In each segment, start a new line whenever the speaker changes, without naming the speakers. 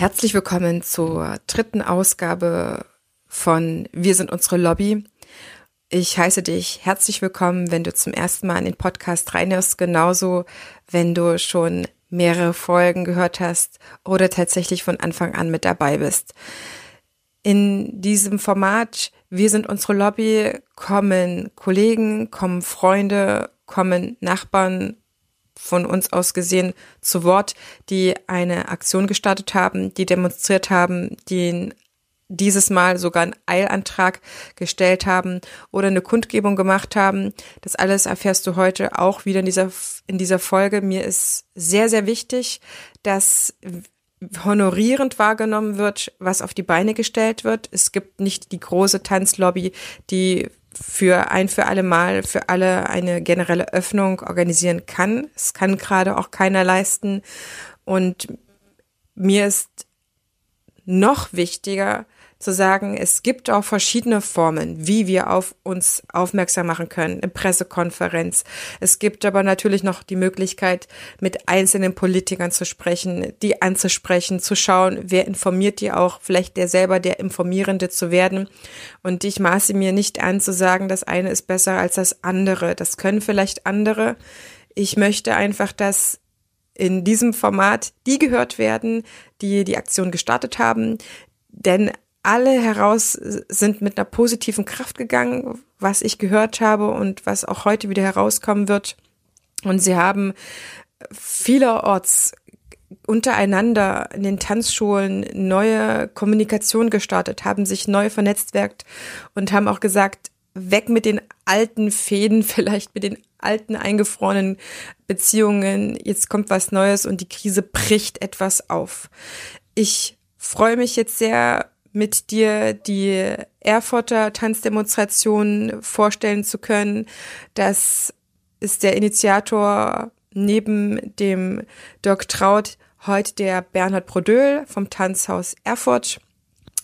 Herzlich willkommen zur dritten Ausgabe von Wir sind unsere Lobby. Ich heiße dich herzlich willkommen, wenn du zum ersten Mal in den Podcast reinhörst, genauso wenn du schon mehrere Folgen gehört hast oder tatsächlich von Anfang an mit dabei bist. In diesem Format Wir sind unsere Lobby kommen Kollegen, kommen Freunde, kommen Nachbarn von uns aus gesehen zu Wort, die eine Aktion gestartet haben, die demonstriert haben, die dieses Mal sogar einen Eilantrag gestellt haben oder eine Kundgebung gemacht haben. Das alles erfährst du heute auch wieder in dieser, in dieser Folge. Mir ist sehr, sehr wichtig, dass honorierend wahrgenommen wird, was auf die Beine gestellt wird. Es gibt nicht die große Tanzlobby, die für ein für alle Mal für alle eine generelle Öffnung organisieren kann. Es kann gerade auch keiner leisten. Und mir ist noch wichtiger, zu sagen, es gibt auch verschiedene Formen, wie wir auf uns aufmerksam machen können, eine Pressekonferenz. Es gibt aber natürlich noch die Möglichkeit, mit einzelnen Politikern zu sprechen, die anzusprechen, zu schauen, wer informiert die auch, vielleicht der selber der Informierende zu werden. Und ich maße mir nicht an zu sagen, das eine ist besser als das andere. Das können vielleicht andere. Ich möchte einfach, dass in diesem Format die gehört werden, die die Aktion gestartet haben. Denn alle heraus sind mit einer positiven Kraft gegangen, was ich gehört habe und was auch heute wieder herauskommen wird. Und sie haben vielerorts untereinander in den Tanzschulen neue Kommunikation gestartet, haben sich neu vernetzwerkt und haben auch gesagt, weg mit den alten Fäden, vielleicht mit den alten eingefrorenen Beziehungen. Jetzt kommt was Neues und die Krise bricht etwas auf. Ich freue mich jetzt sehr, mit dir die Erfurter Tanzdemonstration vorstellen zu können. Das ist der Initiator neben dem Dirk Traut heute der Bernhard Brodöl vom Tanzhaus Erfurt.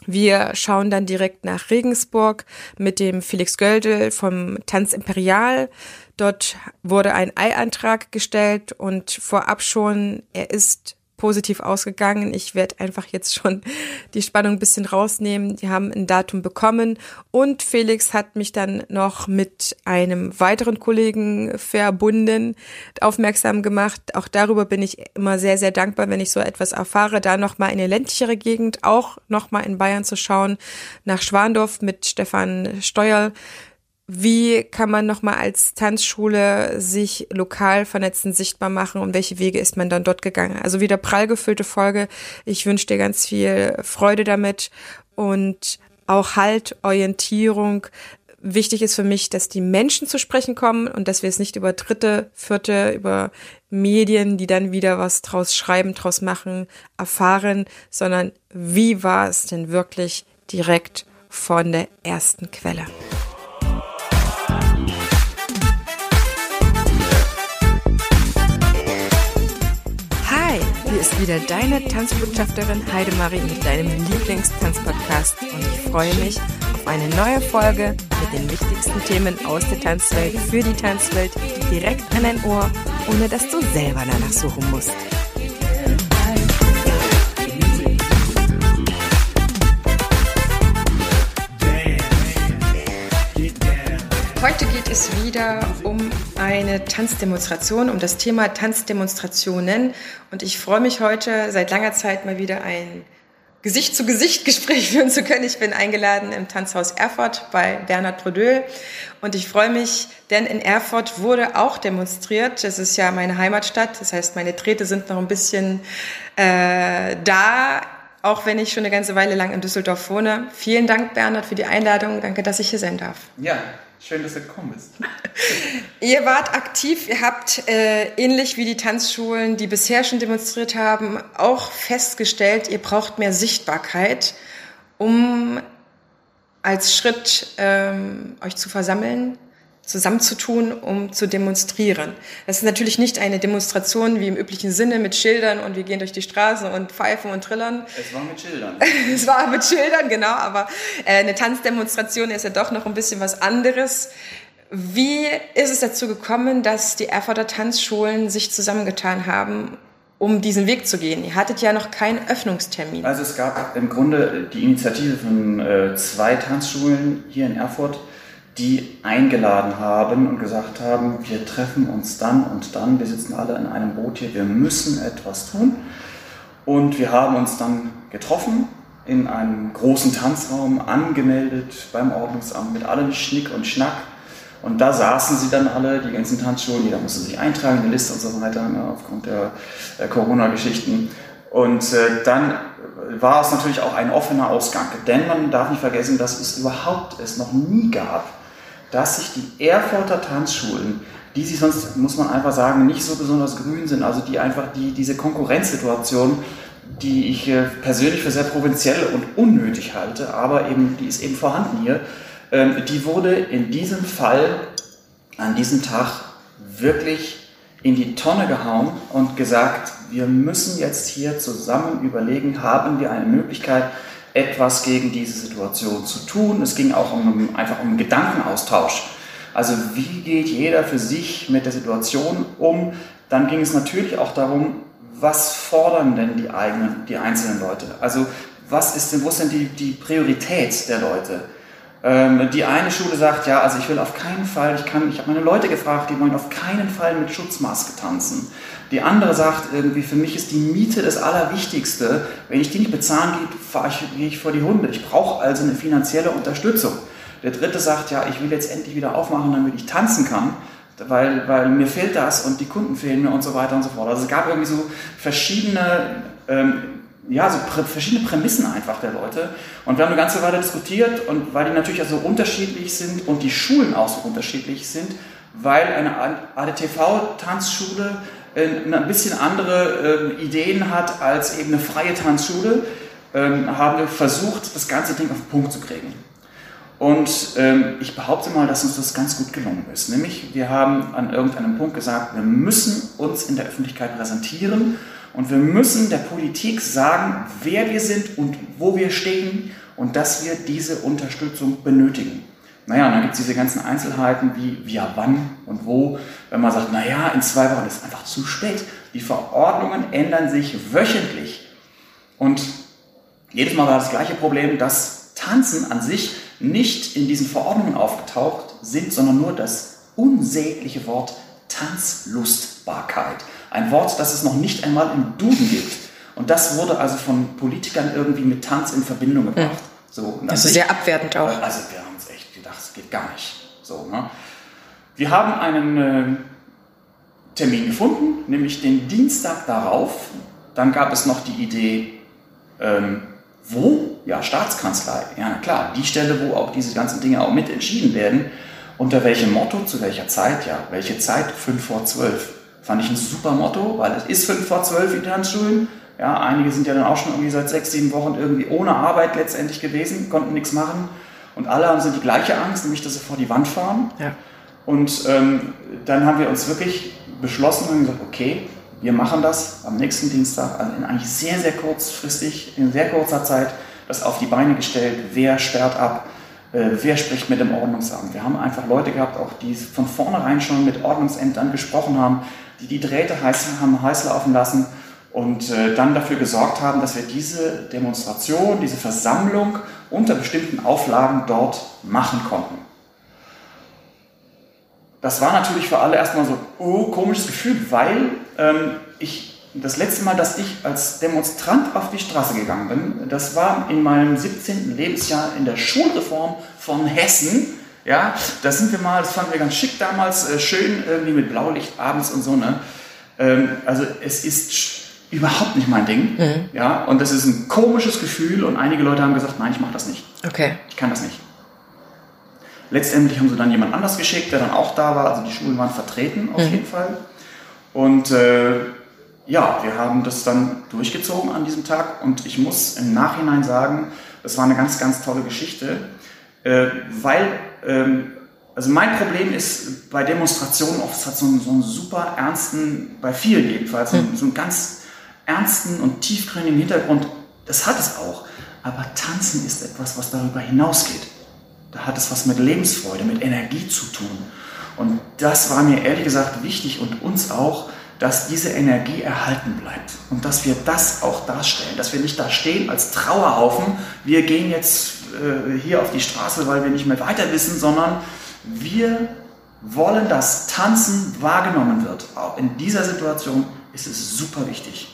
Wir schauen dann direkt nach Regensburg mit dem Felix Göldel vom Tanz Imperial. Dort wurde ein Eilantrag gestellt und vorab schon, er ist positiv ausgegangen. Ich werde einfach jetzt schon die Spannung ein bisschen rausnehmen. Die haben ein Datum bekommen und Felix hat mich dann noch mit einem weiteren Kollegen verbunden, aufmerksam gemacht. Auch darüber bin ich immer sehr, sehr dankbar, wenn ich so etwas erfahre, da nochmal in eine ländlichere Gegend, auch nochmal in Bayern zu schauen, nach Schwandorf mit Stefan Steuer wie kann man nochmal als Tanzschule sich lokal vernetzen, sichtbar machen und welche Wege ist man dann dort gegangen? Also wieder prall gefüllte Folge. Ich wünsche dir ganz viel Freude damit und auch Halt, Orientierung. Wichtig ist für mich, dass die Menschen zu sprechen kommen und dass wir es nicht über dritte, vierte, über Medien, die dann wieder was draus schreiben, draus machen, erfahren, sondern wie war es denn wirklich direkt von der ersten Quelle? Ist wieder deine Tanzbotschafterin Heidemarie mit deinem Lieblingstanzpodcast und ich freue mich auf eine neue Folge mit den wichtigsten Themen aus der Tanzwelt für die Tanzwelt direkt an dein Ohr, ohne dass du selber danach suchen musst. Heute geht es wieder um eine Tanzdemonstration, um das Thema Tanzdemonstrationen. Und ich freue mich heute seit langer Zeit mal wieder ein Gesicht-zu-Gesicht-Gespräch führen zu können. Ich bin eingeladen im Tanzhaus Erfurt bei Bernhard Prodöl. Und ich freue mich, denn in Erfurt wurde auch demonstriert. Das ist ja meine Heimatstadt. Das heißt, meine Träte sind noch ein bisschen äh, da auch wenn ich schon eine ganze Weile lang in Düsseldorf wohne. Vielen Dank, Bernhard, für die Einladung. Danke, dass ich hier sein darf.
Ja, schön, dass du gekommen bist.
ihr wart aktiv, ihr habt äh, ähnlich wie die Tanzschulen, die bisher schon demonstriert haben, auch festgestellt, ihr braucht mehr Sichtbarkeit, um als Schritt ähm, euch zu versammeln, zusammenzutun, um zu demonstrieren. Das ist natürlich nicht eine Demonstration wie im üblichen Sinne mit Schildern und wir gehen durch die Straßen und pfeifen und trillern.
Es war mit Schildern.
es war mit Schildern, genau, aber äh, eine Tanzdemonstration ist ja doch noch ein bisschen was anderes. Wie ist es dazu gekommen, dass die Erfurter Tanzschulen sich zusammengetan haben, um diesen Weg zu gehen? Ihr hattet ja noch keinen Öffnungstermin.
Also es gab im Grunde die Initiative von äh, zwei Tanzschulen hier in Erfurt, die eingeladen haben und gesagt haben, wir treffen uns dann und dann, wir sitzen alle in einem Boot hier, wir müssen etwas tun. Und wir haben uns dann getroffen in einem großen Tanzraum, angemeldet beim Ordnungsamt mit allem Schnick und Schnack. Und da saßen sie dann alle, die ganzen Tanzschulen, jeder musste sich eintragen, eine Liste und so weiter, ne, aufgrund der, Corona-Geschichten. Und äh, dann war es natürlich auch ein offener Ausgang, denn man darf nicht vergessen, dass es überhaupt es noch nie gab, dass sich die Erfurter Tanzschulen, die sich sonst, muss man einfach sagen, nicht so besonders grün sind, also die einfach die, diese Konkurrenzsituation, die ich äh, persönlich für sehr provinziell und unnötig halte, aber eben, die ist eben vorhanden hier, ähm, die wurde in diesem Fall an diesem Tag wirklich in die Tonne gehauen und gesagt, wir müssen jetzt hier zusammen überlegen, haben wir eine Möglichkeit, etwas gegen diese Situation zu tun. Es ging auch um, einfach um Gedankenaustausch. Also wie geht jeder für sich mit der Situation um? Dann ging es natürlich auch darum, was fordern denn die eigenen, die einzelnen Leute? Also was ist denn, wo ist denn die, die Priorität der Leute? Ähm, die eine Schule sagt, ja, also ich will auf keinen Fall, ich kann, ich habe meine Leute gefragt, die wollen auf keinen Fall mit Schutzmaske tanzen. Die andere sagt irgendwie, für mich ist die Miete das Allerwichtigste. Wenn ich die nicht bezahlen gehe, gehe ich vor die Hunde. Ich brauche also eine finanzielle Unterstützung. Der dritte sagt, ja, ich will jetzt endlich wieder aufmachen, damit ich tanzen kann, weil, weil mir fehlt das und die Kunden fehlen mir und so weiter und so fort. Also es gab irgendwie so verschiedene ähm, ja, so prä verschiedene Prämissen einfach der Leute. Und wir haben eine ganze Weile diskutiert und weil die natürlich auch so unterschiedlich sind und die Schulen auch so unterschiedlich sind, weil eine ADTV-Tanzschule ein bisschen andere äh, Ideen hat als eben eine freie Tanzschule, äh, haben wir versucht, das ganze Ding auf den Punkt zu kriegen. Und ähm, ich behaupte mal, dass uns das ganz gut gelungen ist. Nämlich, wir haben an irgendeinem Punkt gesagt, wir müssen uns in der Öffentlichkeit präsentieren und wir müssen der Politik sagen, wer wir sind und wo wir stehen und dass wir diese Unterstützung benötigen. Naja, und dann gibt es diese ganzen Einzelheiten wie, wie ja, wann und wo. Wenn man sagt, naja, in zwei Wochen ist einfach zu spät. Die Verordnungen ändern sich wöchentlich. Und jedes Mal war das gleiche Problem, dass Tanzen an sich nicht in diesen Verordnungen aufgetaucht sind, sondern nur das unsägliche Wort Tanzlustbarkeit. Ein Wort, das es noch nicht einmal im Duden gibt. Und das wurde also von Politikern irgendwie mit Tanz in Verbindung gebracht. Ja.
So, das ist sehr abwertend auch.
Also wir es geht gar nicht. So, ne? Wir haben einen äh, Termin gefunden, nämlich den Dienstag darauf. Dann gab es noch die Idee, ähm, wo? Ja, Staatskanzlei. Ja, klar, die Stelle, wo auch diese ganzen Dinge auch mit entschieden werden. Unter welchem Motto, zu welcher Zeit? Ja, welche Zeit? Fünf vor zwölf. Fand ich ein super Motto, weil es ist fünf vor zwölf in Tanzschulen. Ja, einige sind ja dann auch schon irgendwie seit sechs, sieben Wochen irgendwie ohne Arbeit letztendlich gewesen, konnten nichts machen. Und alle haben so die gleiche Angst, nämlich dass sie vor die Wand fahren. Ja. Und ähm, dann haben wir uns wirklich beschlossen und gesagt, okay, wir machen das am nächsten Dienstag, also in eigentlich sehr, sehr kurzfristig, in sehr kurzer Zeit, das auf die Beine gestellt, wer sperrt ab, äh, wer spricht mit dem Ordnungsamt. Wir haben einfach Leute gehabt, auch die von vornherein schon mit Ordnungsämtern gesprochen haben, die die Drähte heiß, haben heiß laufen lassen und äh, dann dafür gesorgt haben, dass wir diese Demonstration, diese Versammlung unter bestimmten Auflagen dort machen konnten. Das war natürlich für alle erstmal so, oh, komisches Gefühl, weil ähm, ich das letzte Mal, dass ich als Demonstrant auf die Straße gegangen bin, das war in meinem 17. Lebensjahr in der Schulreform von Hessen. Ja, da sind wir mal, das fanden wir ganz schick damals, äh, schön irgendwie mit Blaulicht abends und so. Ne? Ähm, also es ist überhaupt nicht mein Ding. Mhm. Ja, und das ist ein komisches Gefühl und einige Leute haben gesagt, nein, ich mache das nicht.
Okay.
Ich kann das nicht. Letztendlich haben sie dann jemand anders geschickt, der dann auch da war. Also die Schulen waren vertreten auf mhm. jeden Fall. Und äh, ja, wir haben das dann durchgezogen an diesem Tag und ich muss im Nachhinein sagen, das war eine ganz, ganz tolle Geschichte, äh, weil, ähm, also mein Problem ist bei Demonstrationen oft, es hat so einen, so einen super ernsten, bei vielen jedenfalls, so, einen, so einen ganz ernsten und tiefgründigen Hintergrund. Das hat es auch. Aber Tanzen ist etwas, was darüber hinausgeht. Da hat es was mit Lebensfreude, mit Energie zu tun. Und das war mir ehrlich gesagt wichtig und uns auch, dass diese Energie erhalten bleibt und dass wir das auch darstellen, dass wir nicht da stehen als Trauerhaufen, wir gehen jetzt äh, hier auf die Straße, weil wir nicht mehr weiter wissen, sondern wir wollen, dass Tanzen wahrgenommen wird. Auch in dieser Situation ist es super wichtig.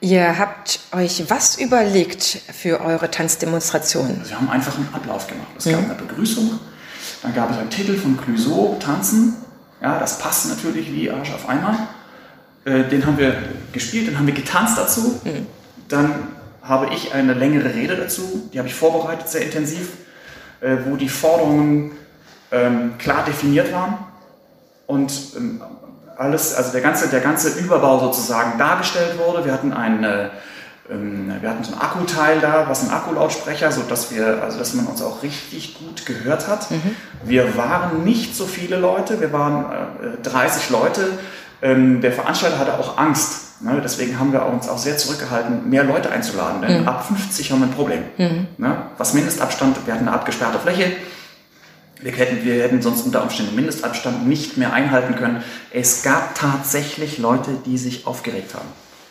Ihr habt euch was überlegt für eure Tanzdemonstration?
Also wir haben einfach einen Ablauf gemacht. Es gab eine Begrüßung, dann gab es einen Titel von Clouseau, Tanzen. Ja, das passt natürlich wie Arsch auf einmal. Äh, den haben wir gespielt, dann haben wir getanzt dazu. Mhm. Dann habe ich eine längere Rede dazu, die habe ich vorbereitet, sehr intensiv, äh, wo die Forderungen ähm, klar definiert waren und ähm, alles, also der ganze, der ganze Überbau sozusagen dargestellt wurde. Wir hatten einen, äh, ähm, wir hatten so ein Akkuteil da, was ein Akkulautsprecher, so dass wir, also dass man uns auch richtig gut gehört hat. Mhm. Wir waren nicht so viele Leute, wir waren äh, 30 Leute. Ähm, der Veranstalter hatte auch Angst. Ne? Deswegen haben wir uns auch sehr zurückgehalten, mehr Leute einzuladen. Denn mhm. ab 50 haben wir ein Problem. Mhm. Ne? Was Mindestabstand, wir hatten eine abgesperrte Fläche. Wir hätten, wir hätten sonst unter Umständen den Mindestabstand nicht mehr einhalten können. Es gab tatsächlich Leute, die sich aufgeregt haben.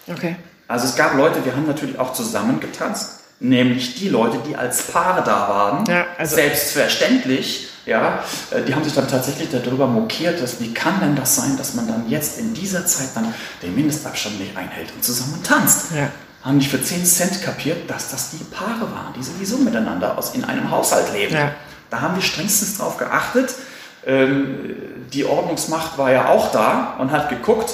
Okay. Also es gab Leute, wir haben natürlich auch zusammen getanzt, nämlich die Leute, die als Paare da waren. Ja, also Selbstverständlich, ja, äh, die haben sich dann tatsächlich darüber mokiert, dass wie kann denn das sein, dass man dann jetzt in dieser Zeit dann den Mindestabstand nicht einhält und zusammen tanzt. Ja. Haben die für 10 Cent kapiert, dass das die Paare waren, die sowieso miteinander aus in einem Haushalt leben. Ja. Da haben wir strengstens drauf geachtet. Ähm, die Ordnungsmacht war ja auch da und hat geguckt.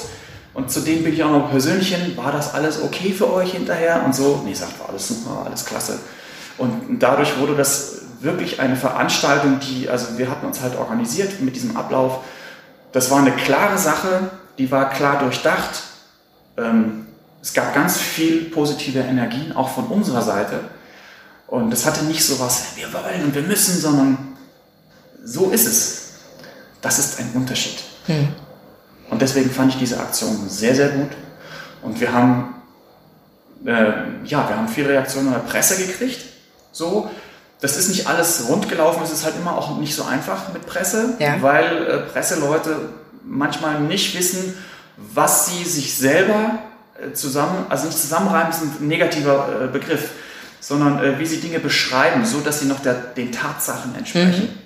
Und zudem bin ich auch noch persönlich hin, war das alles okay für euch hinterher? Und so, nee, sagt, war alles super, alles klasse. Und dadurch wurde das wirklich eine Veranstaltung, die, also wir hatten uns halt organisiert mit diesem Ablauf. Das war eine klare Sache, die war klar durchdacht. Ähm, es gab ganz viel positive Energien, auch von unserer Seite. Und das hatte nicht so was, wir wollen und wir müssen, sondern so ist es. Das ist ein Unterschied. Hm. Und deswegen fand ich diese Aktion sehr, sehr gut. Und wir haben, äh, ja, wir haben viele Reaktionen in der Presse gekriegt. So, das ist nicht alles rund gelaufen, es ist halt immer auch nicht so einfach mit Presse, ja. weil äh, Presseleute manchmal nicht wissen, was sie sich selber äh, zusammen, also nicht zusammenreimen, ist ein negativer äh, Begriff, sondern äh, wie sie Dinge beschreiben, so dass sie noch der, den Tatsachen entsprechen. Mhm.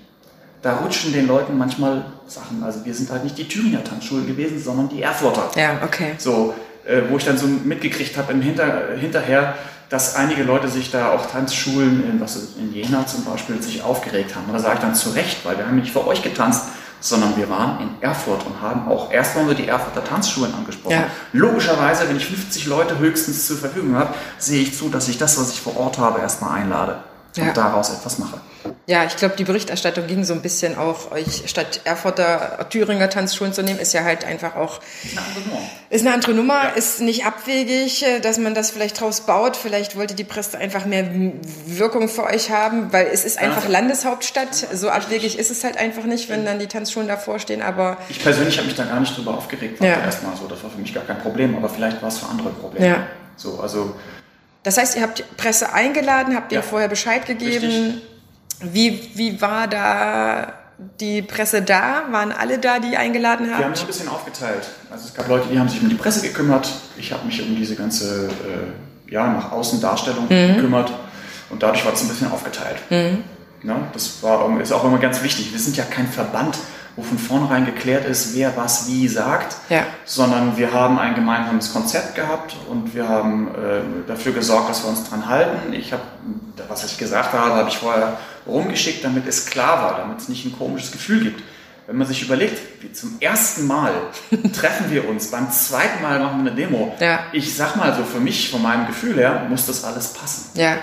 Da rutschen den Leuten manchmal Sachen. Also wir sind halt nicht die Thüringer Tanzschulen gewesen, sondern die Erfurter.
Ja, okay.
So, äh, wo ich dann so mitgekriegt habe im Hinter, hinterher, dass einige Leute sich da auch Tanzschulen in, was in Jena zum Beispiel sich aufgeregt haben. Und da sage ich dann zu Recht, weil wir haben nicht für euch getanzt, sondern wir waren in Erfurt und haben auch erstmal nur die Erfurter Tanzschulen angesprochen. Ja. Logischerweise, wenn ich 50 Leute höchstens zur Verfügung habe, sehe ich zu, dass ich das, was ich vor Ort habe, erstmal einlade und daraus etwas mache.
Ja, ich glaube, die Berichterstattung ging so ein bisschen auch, euch statt Erfurter Thüringer Tanzschulen zu nehmen, ist ja halt einfach auch. Ist eine andere Nummer. Ist eine andere Nummer, ja. ist nicht abwegig, äh, dass man das vielleicht draus baut. Vielleicht wollte die Presse einfach mehr Wirkung für euch haben, weil es ist einfach ja. Landeshauptstadt. So abwegig ist es halt einfach nicht, wenn dann die Tanzschulen davor stehen, aber.
Ich persönlich habe mich da gar nicht drüber aufgeregt, ja. erstmal so. Das war für mich gar kein Problem, aber vielleicht war es für andere ein Problem. Ja. So, also
das heißt, ihr habt die Presse eingeladen, habt ja. ihr vorher Bescheid gegeben. Wie, wie war da die Presse da? Waren alle da, die eingeladen haben?
Wir haben uns ein bisschen aufgeteilt. Also es gab Leute, die haben sich um die Presse gekümmert. Ich habe mich um diese ganze äh, ja, nach außen Darstellung mhm. gekümmert. Und dadurch war es ein bisschen aufgeteilt. Mhm. Ja, das war, ist auch immer ganz wichtig. Wir sind ja kein Verband, wo von vornherein geklärt ist, wer was wie sagt, ja. sondern wir haben ein gemeinsames Konzept gehabt und wir haben äh, dafür gesorgt, dass wir uns dran halten. Ich habe, was ich gesagt habe, habe ich vorher rumgeschickt, damit es klar war, damit es nicht ein komisches Gefühl gibt. Wenn man sich überlegt, wie zum ersten Mal treffen wir uns, beim zweiten Mal machen wir eine Demo. Ja. Ich sag mal so, für mich, von meinem Gefühl her, muss das alles passen. Ja.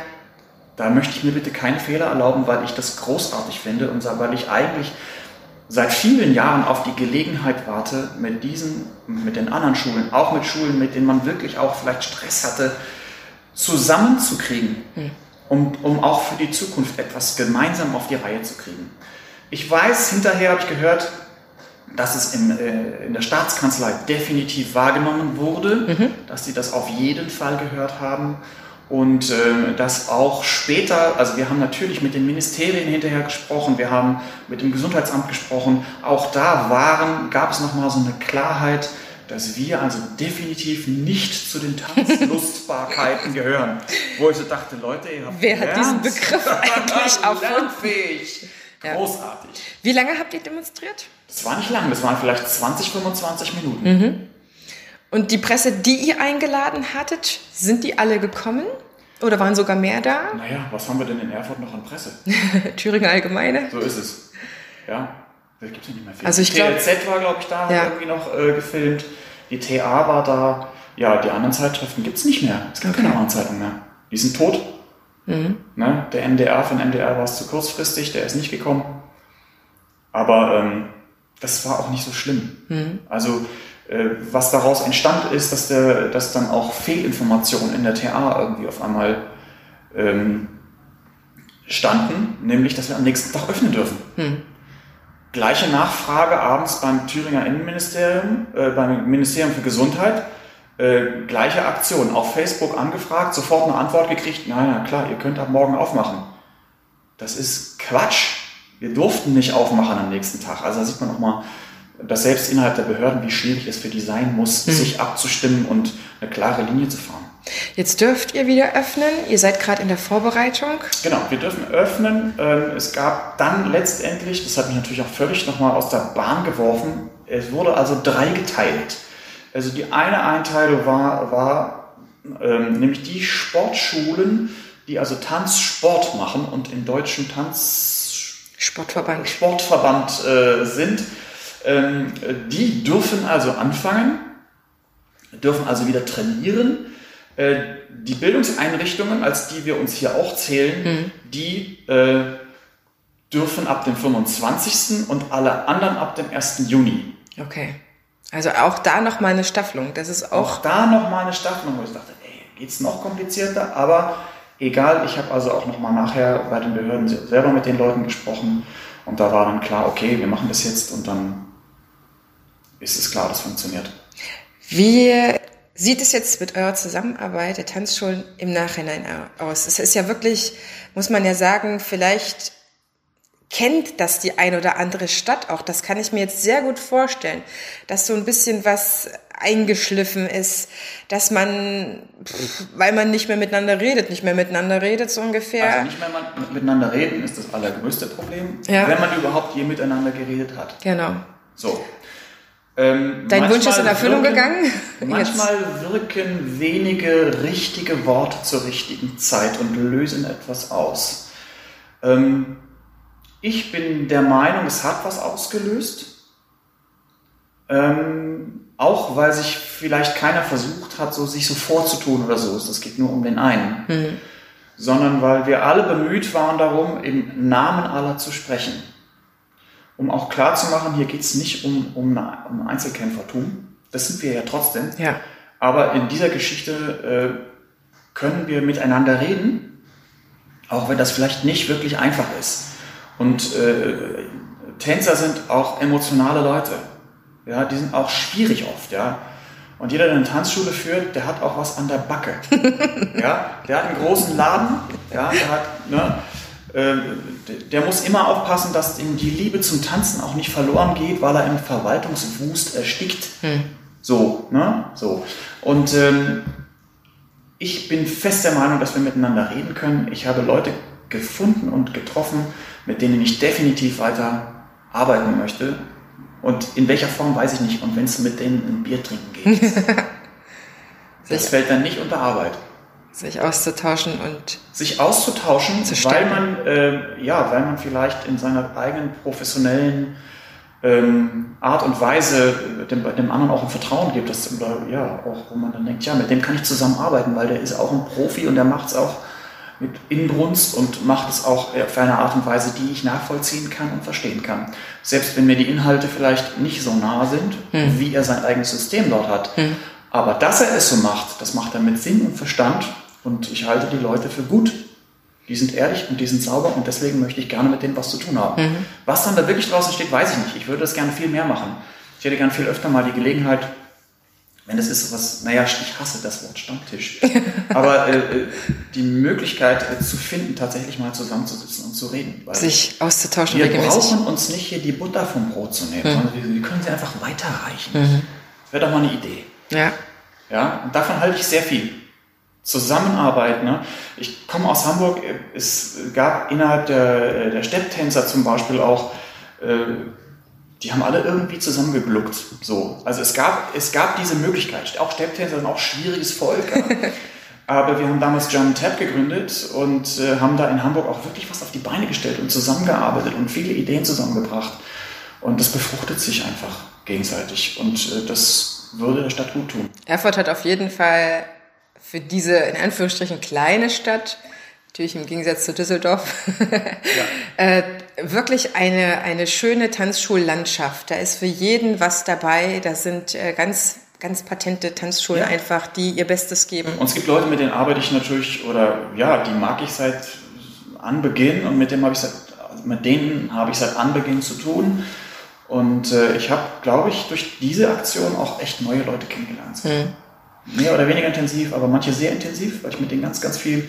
Da möchte ich mir bitte keinen Fehler erlauben, weil ich das großartig finde und weil ich eigentlich seit vielen Jahren auf die Gelegenheit warte, mit diesen, mit den anderen Schulen, auch mit Schulen, mit denen man wirklich auch vielleicht Stress hatte, zusammenzukriegen, mhm. um, um auch für die Zukunft etwas gemeinsam auf die Reihe zu kriegen. Ich weiß, hinterher habe ich gehört, dass es in, äh, in der Staatskanzlei definitiv wahrgenommen wurde, mhm. dass sie das auf jeden Fall gehört haben und äh, das auch später, also wir haben natürlich mit den Ministerien hinterher gesprochen, wir haben mit dem Gesundheitsamt gesprochen, auch da waren, gab es nochmal so eine Klarheit, dass wir also definitiv nicht zu den Tanzlustbarkeiten gehören. Wo ich so dachte, Leute, ihr habt
Wer hat diesen Begriff eigentlich erfunden?
Lernfähig.
Ja.
Großartig.
Wie lange habt ihr demonstriert?
Das war nicht lang, das waren vielleicht 20, 25 Minuten.
Mhm. Und die Presse, die ihr eingeladen hattet, sind die alle gekommen? Oder waren sogar mehr da?
Naja, was haben wir denn in Erfurt noch an Presse?
Thüringer Allgemeine?
So ist es. Ja, da gibt es ja nicht mehr viel.
Also ich
Die TLZ war, glaube ich, da,
Ja.
irgendwie noch äh, gefilmt. Die TA war da. Ja, die anderen Zeitschriften gibt es nicht mehr. Es gibt
Okay. Mhm.
keine anderen Zeitungen mehr. Die sind tot. Ne? Der MDR, den MDR war es zu kurzfristig, der ist nicht gekommen. Aber ähm, das war auch nicht so schlimm.
Mhm.
Also was daraus entstand ist, dass, der, dass dann auch Fehlinformationen in der TA irgendwie auf einmal ähm, standen, nämlich dass wir am nächsten Tag öffnen dürfen. Gleiche Nachfrage abends beim Thüringer Innenministerium, äh, beim Ministerium für Gesundheit. Äh, gleiche Aktion, auf Facebook angefragt, sofort eine Antwort gekriegt, na ja, klar, ihr könnt ab morgen aufmachen. Das ist Quatsch. Wir durften nicht aufmachen am nächsten Tag. Also da sieht man nochmal, dass selbst innerhalb der Behörden, wie schwierig es für die sein muss, sich abzustimmen und eine klare Linie zu fahren.
Jetzt dürft ihr wieder öffnen. Ihr seid gerade in der Vorbereitung.
Genau, wir dürfen öffnen. Ähm, Es gab dann letztendlich, das hat mich natürlich auch völlig nochmal aus der Bahn geworfen, es wurde also dreigeteilt. Also die eine Einteilung war, war ähm, nämlich die Sportschulen, die also Tanzsport machen und im deutschen Tanz
Sportverband.
Sportverband äh, sind, ähm, die dürfen also anfangen, dürfen also wieder trainieren. Äh, die Bildungseinrichtungen, als die wir uns hier auch zählen, die äh, dürfen ab dem 25. und alle anderen ab dem 1. Juni.
Okay. Also auch da nochmal eine Staffelung. Das ist auch.
Auch da nochmal eine Staffelung, wo ich dachte, ey, geht's noch komplizierter? Aber egal, ich habe also auch nochmal nachher bei den Behörden selber mit den Leuten gesprochen und da war dann klar, okay, wir machen das jetzt und dann ist es klar, das funktioniert.
Wie sieht es jetzt mit eurer Zusammenarbeit der Tanzschulen im Nachhinein aus? Es ist ja wirklich, muss man ja sagen, vielleicht kennt das die ein oder andere Stadt auch. Das kann ich mir jetzt sehr gut vorstellen, dass so ein bisschen was eingeschliffen ist, dass man, pff, weil man nicht mehr miteinander redet, nicht mehr miteinander redet, so ungefähr.
Also nicht mehr man- miteinander reden ist das allergrößte Problem,
Ja.
wenn man überhaupt je miteinander geredet hat.
genau.
So. Ähm,
Dein Wunsch ist in Erfüllung
wirken-
gegangen?
Manchmal wirken wenige richtige Worte zur richtigen Zeit und lösen etwas aus. Ähm, ich bin der Meinung, es hat was ausgelöst. Ähm, auch weil sich vielleicht keiner versucht hat, so, sich so vorzutun oder so. Das geht nur um den einen. Sondern weil wir alle bemüht waren darum, im Namen aller zu sprechen um auch klar zu machen, hier geht es nicht um, um, eine, um Einzelkämpfertum. Das sind wir ja trotzdem.
Ja.
Aber in dieser Geschichte äh, können wir miteinander reden, auch wenn das vielleicht nicht wirklich einfach ist. Und äh, Tänzer sind auch emotionale Leute. Ja, die sind auch schwierig oft, ja. Und jeder, der eine Tanzschule führt, der hat auch was an der Backe. ja, der hat einen großen Laden, ja, der hat, ne, der muss immer aufpassen, dass ihm die Liebe zum Tanzen auch nicht verloren geht, weil er im Verwaltungswust erstickt. So, ne? So. Und ähm, ich bin fest der Meinung, dass wir miteinander reden können. Ich habe Leute gefunden und getroffen, mit denen ich definitiv weiter arbeiten möchte. Und in welcher Form weiß ich nicht. Und wenn es mit denen ein Bier trinken geht, das fällt dann nicht unter Arbeit.
Sich auszutauschen und
Sich auszutauschen,
Zu
weil man, äh, ja, weil man vielleicht in seiner eigenen professionellen ähm, Art und Weise äh, dem, dem anderen auch ein Vertrauen gibt, dass, oder, ja, auch, wo man dann denkt, ja, mit dem kann ich zusammenarbeiten, weil der ist auch ein Profi und der macht es auch mit Inbrunst und macht es auch auf eine Art und Weise, die ich nachvollziehen kann und verstehen kann. Selbst wenn mir die Inhalte vielleicht nicht so nah sind, wie er sein eigenes System dort hat. Aber dass er es so macht, das macht er mit Sinn und Verstand und ich halte die Leute für gut. Die sind ehrlich und die sind sauber und deswegen möchte ich gerne mit denen was zu tun haben. Was dann da wirklich draußen steht, weiß ich nicht. Ich würde das gerne viel mehr machen. Ich hätte gerne viel öfter mal die Gelegenheit, wenn das ist sowas, naja, ich hasse das Wort Stammtisch, aber äh, äh, die Möglichkeit äh, zu finden, tatsächlich mal zusammenzusitzen und zu reden.
Sich auszutauschen
wir
regelmäßig.
brauchen uns nicht hier die Butter vom Brot zu nehmen, sondern wir, wir können sie einfach weiterreichen. wäre doch mal eine Idee.
Ja.
Ja, und davon halte ich sehr viel. Zusammenarbeit. Ne? Ich komme aus Hamburg. Es gab innerhalb der, der Stepptänzer zum Beispiel auch, äh, die haben alle irgendwie zusammengegluckt. So. Also es gab, es gab diese Möglichkeit. Auch Stepptänzer sind auch schwieriges Volk. Aber wir haben damals German Tap gegründet und äh, haben da in Hamburg auch wirklich was auf die Beine gestellt und zusammengearbeitet und viele Ideen zusammengebracht. Und das befruchtet sich einfach gegenseitig. Und äh, das würde der Stadt gut tun.
Erfurt hat auf jeden Fall für diese in Anführungsstrichen kleine Stadt, natürlich im Gegensatz zu Düsseldorf, ja. äh, wirklich eine, eine schöne Tanzschullandschaft. Da ist für jeden was dabei. Da sind äh, ganz ganz patente Tanzschulen ja. einfach, die ihr Bestes geben.
Und es gibt Leute, mit denen arbeite ich natürlich, oder ja, die mag ich seit Anbeginn und mit, dem habe ich seit, mit denen habe ich seit Anbeginn zu tun. Und äh, ich habe, glaube ich, durch diese Aktion auch echt neue Leute kennengelernt. Mhm. Mehr oder weniger intensiv, aber manche sehr intensiv, weil ich mit denen ganz, ganz viel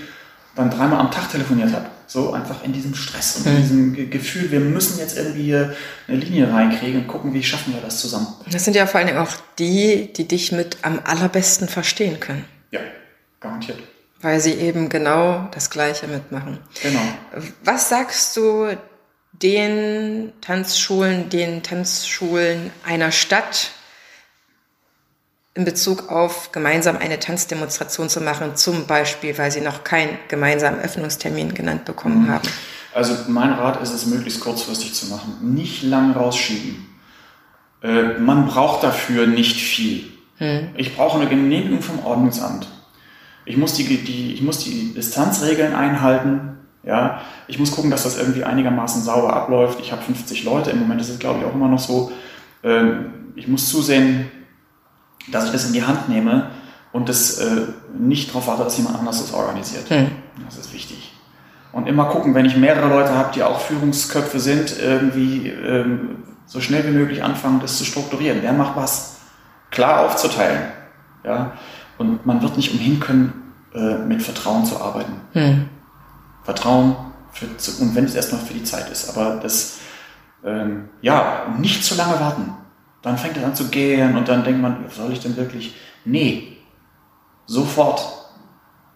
dann dreimal am Tag telefoniert habe. So einfach in diesem Stress und in mhm. diesem Ge Gefühl, wir müssen jetzt irgendwie eine Linie reinkriegen und gucken, wie schaffen wir das zusammen.
Das sind ja vor allen Dingen auch die, die dich mit am allerbesten verstehen können.
Ja, garantiert.
Weil sie eben genau das Gleiche mitmachen.
Genau.
Was sagst du den Tanzschulen, den Tanzschulen einer Stadt, in Bezug auf gemeinsam eine Tanzdemonstration zu machen, zum Beispiel, weil sie noch keinen gemeinsamen Öffnungstermin genannt bekommen mhm. haben?
Also mein Rat ist es, möglichst kurzfristig zu machen. Nicht lang rausschieben. Äh, man braucht dafür nicht viel. Hm. Ich brauche eine Genehmigung vom Ordnungsamt. Ich muss die, die, ich muss die Distanzregeln einhalten. Ja, ich muss gucken, dass das irgendwie einigermaßen sauber abläuft. Ich habe 50 Leute. Im Moment ist es, glaube ich, auch immer noch so. Ähm, ich muss zusehen, dass ich das in die Hand nehme und das äh, nicht darauf warte, dass jemand anders das organisiert. Mhm. Das ist wichtig. Und immer gucken, wenn ich mehrere Leute habe, die auch Führungsköpfe sind, irgendwie ähm, so schnell wie möglich anfangen, das zu strukturieren. Wer macht was? Klar aufzuteilen. Ja? Und man wird nicht umhin können, äh, mit Vertrauen zu arbeiten. Mhm. Vertrauen für, und wenn es erstmal für die Zeit ist. Aber das, ähm, ja, nicht zu lange warten. Dann fängt es an zu gären und dann denkt man, soll ich denn wirklich? Nee, sofort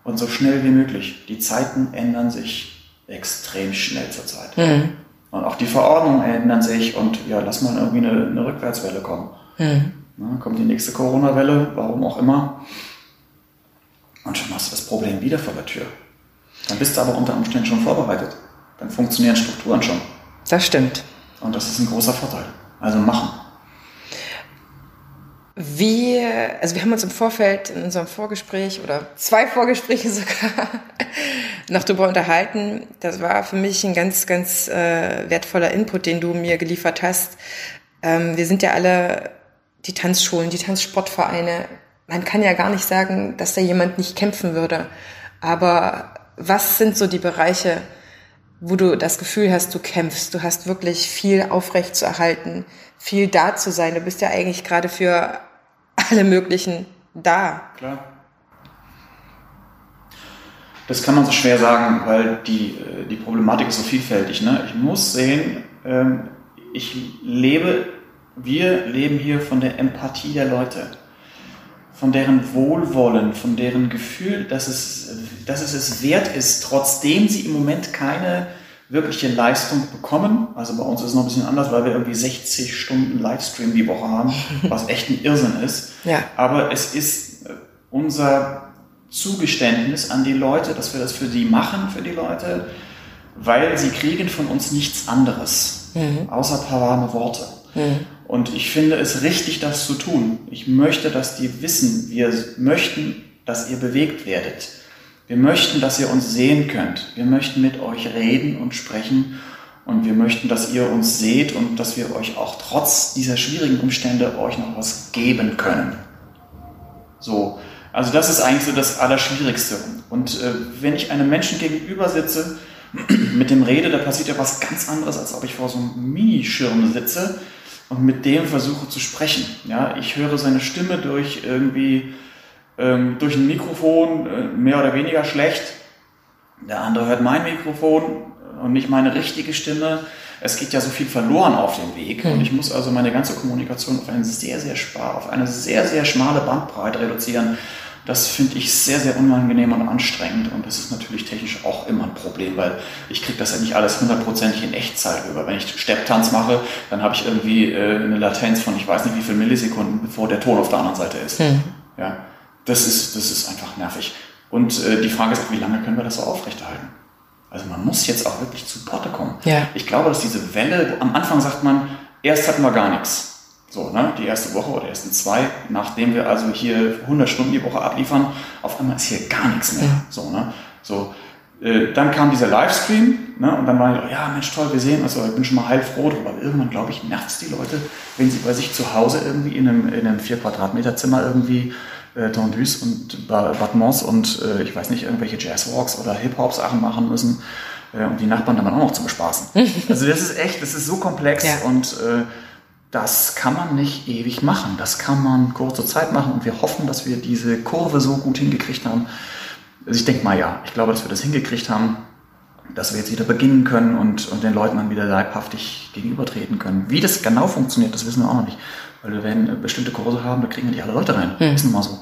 und so schnell wie möglich. Die Zeiten ändern sich extrem schnell zurzeit. Mhm. Und auch die Verordnungen ändern sich und ja, lass mal irgendwie eine, eine Rückwärtswelle kommen. Mhm. Na, kommt die nächste Corona-Welle, warum auch immer. Und schon hast du das Problem wieder vor der Tür. Dann bist du aber unter Umständen schon vorbereitet. Dann funktionieren Strukturen schon.
Das stimmt.
Und das ist ein großer Vorteil. Also machen.
Wie, also wir haben uns im Vorfeld in unserem Vorgespräch oder zwei Vorgespräche sogar noch darüber unterhalten. Das war für mich ein ganz, ganz äh, wertvoller Input, den du mir geliefert hast. Ähm, wir sind ja alle die Tanzschulen, die Tanzsportvereine. Man kann ja gar nicht sagen, dass da jemand nicht kämpfen würde. Aber was sind so die Bereiche, wo du das Gefühl hast, du kämpfst, du hast wirklich viel aufrecht zu erhalten, viel da zu sein. Du bist ja eigentlich gerade für alle möglichen da.
Klar. Das kann man so schwer sagen, weil die, äh, die Problematik ist so vielfältig. Ne? Ich muss sehen, ähm, ich lebe, wir leben hier von der Empathie der Leute, von deren Wohlwollen, von deren Gefühl, dass es, dass es es wert ist, trotzdem sie im Moment keine wirkliche Leistung bekommen. Also bei uns ist es noch ein bisschen anders, weil wir irgendwie 60 Stunden Livestream die Woche haben, was echt ein Irrsinn ist.
Ja.
Aber es ist äh, unser Zugeständnis an die Leute, dass wir das für die machen, für die Leute, weil sie kriegen von uns nichts anderes, mhm. außer ein paar warme Worte. Mhm. Und ich finde es richtig, das zu tun. Ich möchte, dass die wissen, wir möchten, dass ihr bewegt werdet. Wir möchten, dass ihr uns sehen könnt. Wir möchten mit euch reden und sprechen und wir möchten, dass ihr uns seht und dass wir euch auch trotz dieser schwierigen Umstände euch noch was geben können. So, also das ist eigentlich so das Allerschwierigste. Und äh, wenn ich einem Menschen gegenüber sitze, mit dem rede, da passiert ja was ganz anderes, als ob ich vor so einem Minischirm sitze und mit dem versuche zu sprechen. Ja, ich höre seine Stimme durch irgendwie ähm, durch ein Mikrofon äh, mehr oder weniger schlecht. Der andere hört mein Mikrofon und nicht meine richtige Stimme. Es geht ja so viel verloren auf dem Weg mhm. und ich muss also meine ganze Kommunikation auf eine sehr, sehr auf eine sehr, sehr schmale Bandbreite reduzieren. Das finde ich sehr, sehr unangenehm und anstrengend und das ist natürlich technisch auch immer ein Problem, weil ich kriege das ja nicht alles hundertprozentig in Echtzeit rüber. Wenn ich Stepptanz mache, dann habe ich irgendwie äh, eine Latenz von ich weiß nicht wie viel Millisekunden, bevor der Ton auf der anderen Seite ist. Mhm. Ja, das ist, das ist einfach nervig. Und äh, die Frage ist wie lange können wir das so aufrechterhalten? Also man muss jetzt auch wirklich zu Potte kommen. Ja. Ich glaube, dass diese Welle, am Anfang sagt man, erst hatten wir gar nichts. So, ne, die erste Woche oder ersten zwei, nachdem wir also hier 100 Stunden die Woche abliefern, auf einmal ist hier gar nichts mehr. Ja. So, ne, so, äh, dann kam dieser Livestream, ne, und dann war ich, ja, Mensch, toll, wir sehen, also ich bin schon mal heilfroh drüber. Irgendwann, glaube ich, nervt es die Leute, wenn sie bei sich zu Hause irgendwie in einem, in einem 4 Quadratmeter Zimmer irgendwie äh, Tendus und Battements und äh, ich weiß nicht, irgendwelche Jazzwalks oder Hip-Hop-Sachen machen müssen äh, und die Nachbarn dann auch noch zu bespaßen. also das ist echt, das ist so komplex ja. und äh, das kann man nicht ewig machen. Das kann man kurze Zeit machen und wir hoffen, dass wir diese Kurve so gut hingekriegt haben. Also ich denke mal ja, ich glaube, dass wir das hingekriegt haben, dass wir jetzt wieder beginnen können und, und den Leuten dann wieder leibhaftig gegenübertreten können. Wie das genau funktioniert, das wissen wir auch noch nicht. Weil wir werden bestimmte Kurse haben, da kriegen wir nicht alle Leute rein. Hm. Ist nun mal so.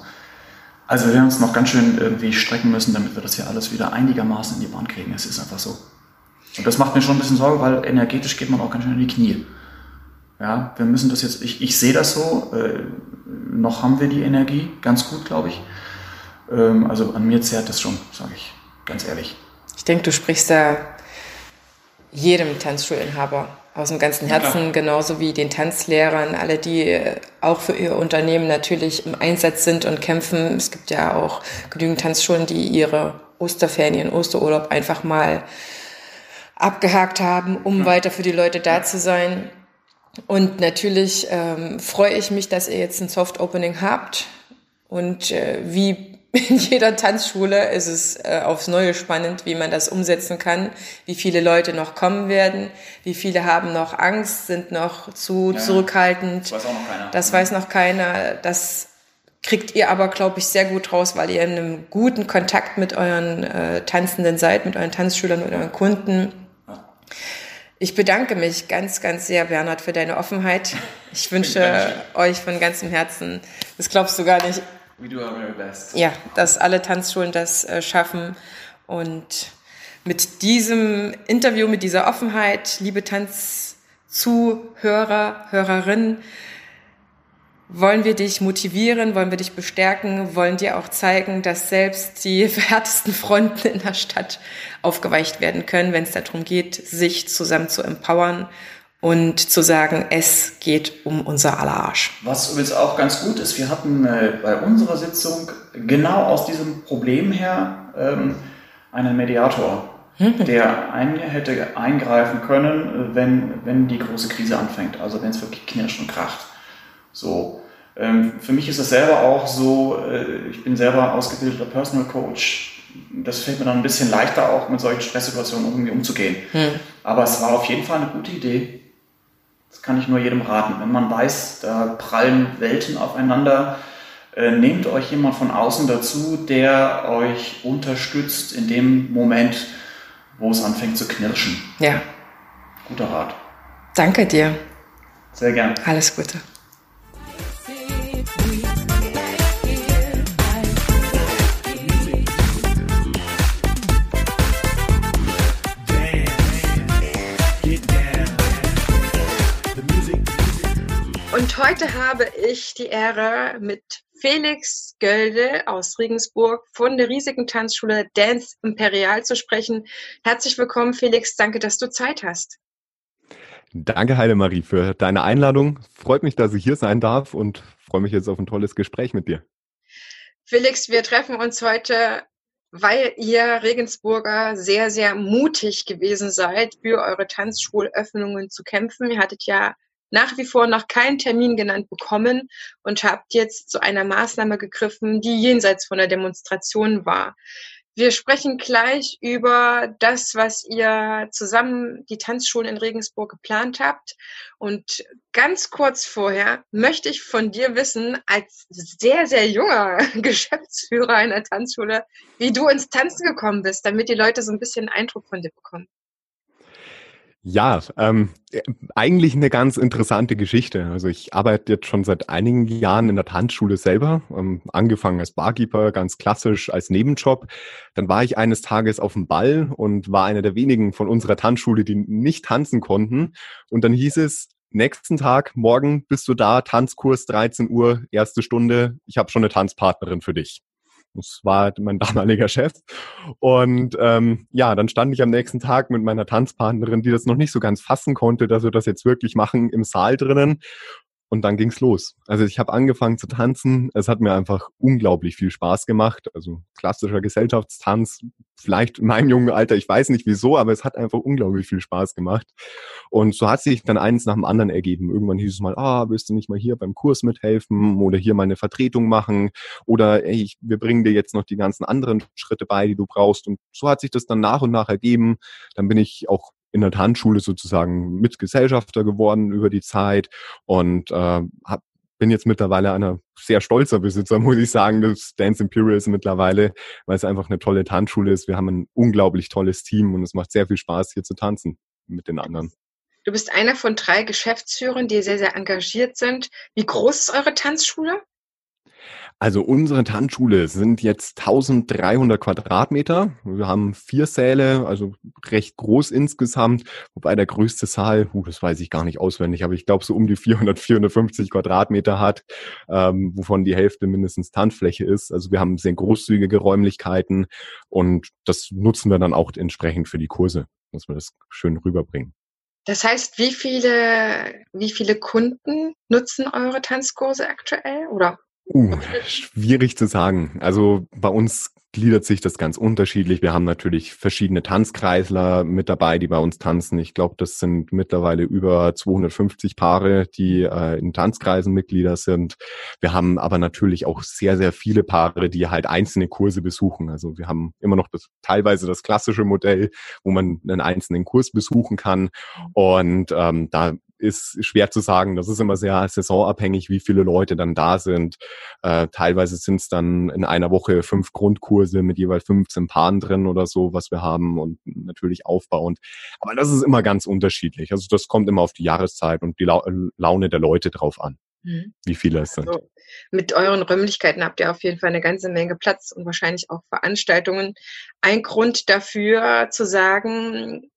Also wir werden uns noch ganz schön irgendwie strecken müssen, damit wir das hier alles wieder einigermaßen in die Bahn kriegen. Es ist einfach so. Und das macht mir schon ein bisschen Sorge, weil energetisch geht man auch ganz schön in die Knie. Ja, wir müssen das jetzt, ich, ich sehe das so, äh, noch haben wir die Energie, ganz gut, glaube ich. Ähm, also an mir zehrt das schon, sage ich ganz ehrlich.
Ich denke, du sprichst da jedem Tanzschulinhaber aus dem ganzen Herzen, ja. genauso wie den Tanzlehrern, alle, die äh, auch für ihr Unternehmen natürlich im Einsatz sind und kämpfen. Es gibt ja auch genügend Tanzschulen, die ihre Osterferien, ihren Osterurlaub einfach mal abgehakt haben, um ja. weiter für die Leute da zu sein. Und natürlich ähm, freue ich mich, dass ihr jetzt ein Soft Opening habt. Und äh, wie in jeder Tanzschule ist es äh, aufs Neue spannend, wie man das umsetzen kann, wie viele Leute noch kommen werden, wie viele haben noch Angst, sind noch zu ja, zurückhaltend. Das weiß auch noch keiner. Das weiß noch keiner. Das kriegt ihr aber, glaube ich, sehr gut raus, weil ihr in einem guten Kontakt mit euren äh, Tanzenden seid, mit euren Tanzschülern, mit euren Kunden. Ich bedanke mich ganz, ganz sehr, Bernhard, für deine Offenheit. Ich wünsche euch von ganzem Herzen, das glaubst du gar nicht. We do our very best. Ja, dass alle Tanzschulen das äh, schaffen. Und mit diesem Interview, mit dieser Offenheit, liebe Tanzzuhörer, Hörerinnen, wollen wir dich motivieren, wollen wir dich bestärken, wollen dir auch zeigen, dass selbst die härtesten Fronten in der Stadt aufgeweicht werden können, wenn es darum geht, sich zusammen zu empowern und zu sagen, es geht um unser aller Arsch.
Was übrigens auch ganz gut ist, wir hatten äh, bei unserer Sitzung genau aus diesem Problem her ähm, einen Mediator, hm. der ein, hätte eingreifen können, wenn, wenn die große Krise anfängt, also wenn es wirklich knirscht und kracht. So. Ähm, für mich ist es selber auch so, äh, ich bin selber ausgebildeter Personal Coach. Das fällt mir dann ein bisschen leichter, auch mit solchen Stresssituationen irgendwie umzugehen. Hm. Aber es war auf jeden Fall eine gute Idee. Das kann ich nur jedem raten. Wenn man weiß, da prallen Welten aufeinander, äh, nehmt euch jemand von außen dazu, der euch unterstützt in dem Moment, wo es anfängt zu knirschen.
Ja.
Guter Rat.
Danke dir.
Sehr gern.
Alles Gute. Und heute habe ich die Ehre, mit Felix Gölde aus Regensburg von der riesigen Tanzschule Dance Imperial zu sprechen. Herzlich willkommen, Felix. Danke, dass du Zeit hast.
Danke, Heidemarie, für deine Einladung. Freut mich, dass ich hier sein darf und freue mich jetzt auf ein tolles Gespräch mit dir.
Felix, wir treffen uns heute, weil ihr Regensburger sehr, sehr mutig gewesen seid, für eure Tanzschulöffnungen zu kämpfen. Ihr hattet ja nach wie vor noch keinen Termin genannt bekommen und habt jetzt zu einer Maßnahme gegriffen, die jenseits von der Demonstration war. Wir sprechen gleich über das, was ihr zusammen die Tanzschulen in Regensburg geplant habt. Und ganz kurz vorher möchte ich von dir wissen, als sehr, sehr junger Geschäftsführer einer Tanzschule, wie du ins Tanzen gekommen bist, damit die Leute so ein bisschen Eindruck von dir bekommen.
Ja, ähm, eigentlich eine ganz interessante Geschichte. Also ich arbeite jetzt schon seit einigen Jahren in der Tanzschule selber, ähm, angefangen als Barkeeper, ganz klassisch als Nebenjob. Dann war ich eines Tages auf dem Ball und war einer der wenigen von unserer Tanzschule, die nicht tanzen konnten. Und dann hieß es, nächsten Tag, morgen bist du da, Tanzkurs 13 Uhr, erste Stunde, ich habe schon eine Tanzpartnerin für dich. Das war mein damaliger Chef. Und ähm, ja, dann stand ich am nächsten Tag mit meiner Tanzpartnerin, die das noch nicht so ganz fassen konnte, dass wir das jetzt wirklich machen, im Saal drinnen. Und dann ging's los. Also ich habe angefangen zu tanzen. Es hat mir einfach unglaublich viel Spaß gemacht. Also klassischer Gesellschaftstanz, vielleicht in meinem jungen Alter, ich weiß nicht wieso, aber es hat einfach unglaublich viel Spaß gemacht. Und so hat sich dann eins nach dem anderen ergeben. Irgendwann hieß es mal, ah, willst du nicht mal hier beim Kurs mithelfen oder hier mal eine Vertretung machen oder ey, ich, wir bringen dir jetzt noch die ganzen anderen Schritte bei, die du brauchst. Und so hat sich das dann nach und nach ergeben. Dann bin ich auch in der Tanzschule sozusagen Mitgesellschafter geworden über die Zeit und äh, hab, bin jetzt mittlerweile einer sehr stolzer Besitzer, muss ich sagen, des Dance Imperials mittlerweile, weil es einfach eine tolle Tanzschule ist. Wir haben ein unglaublich tolles Team und es macht sehr viel Spaß, hier zu tanzen mit den anderen.
Du bist einer von drei Geschäftsführern, die sehr, sehr engagiert sind. Wie groß ist eure Tanzschule?
Also unsere Tanzschule sind jetzt 1300 Quadratmeter. Wir haben vier Säle, also recht groß insgesamt, wobei der größte Saal, uh, das weiß ich gar nicht auswendig, aber ich glaube so um die 400, 450 Quadratmeter hat, ähm, wovon die Hälfte mindestens Tanzfläche ist. Also wir haben sehr großzügige Räumlichkeiten und das nutzen wir dann auch entsprechend für die Kurse, dass wir das schön rüberbringen.
Das heißt, wie viele, wie viele Kunden nutzen eure Tanzkurse aktuell oder
Uh, schwierig zu sagen. Also bei uns gliedert sich das ganz unterschiedlich. Wir haben natürlich verschiedene Tanzkreisler mit dabei, die bei uns tanzen. Ich glaube, das sind mittlerweile über 250 Paare, die äh, in Tanzkreisen Mitglieder sind. Wir haben aber natürlich auch sehr, sehr viele Paare, die halt einzelne Kurse besuchen. Also wir haben immer noch das, teilweise das klassische Modell, wo man einen einzelnen Kurs besuchen kann. Und ähm, da ist schwer zu sagen. Das ist immer sehr saisonabhängig, wie viele Leute dann da sind. Äh, teilweise sind es dann in einer Woche fünf Grundkurse mit jeweils 15 Paaren drin oder so, was wir haben und natürlich aufbauend. Aber das ist immer ganz unterschiedlich. Also das kommt immer auf die Jahreszeit und die La Laune der Leute drauf an, mhm. wie viele es sind. Also,
mit euren Räumlichkeiten habt ihr auf jeden Fall eine ganze Menge Platz und wahrscheinlich auch Veranstaltungen. Ein Grund dafür zu sagen,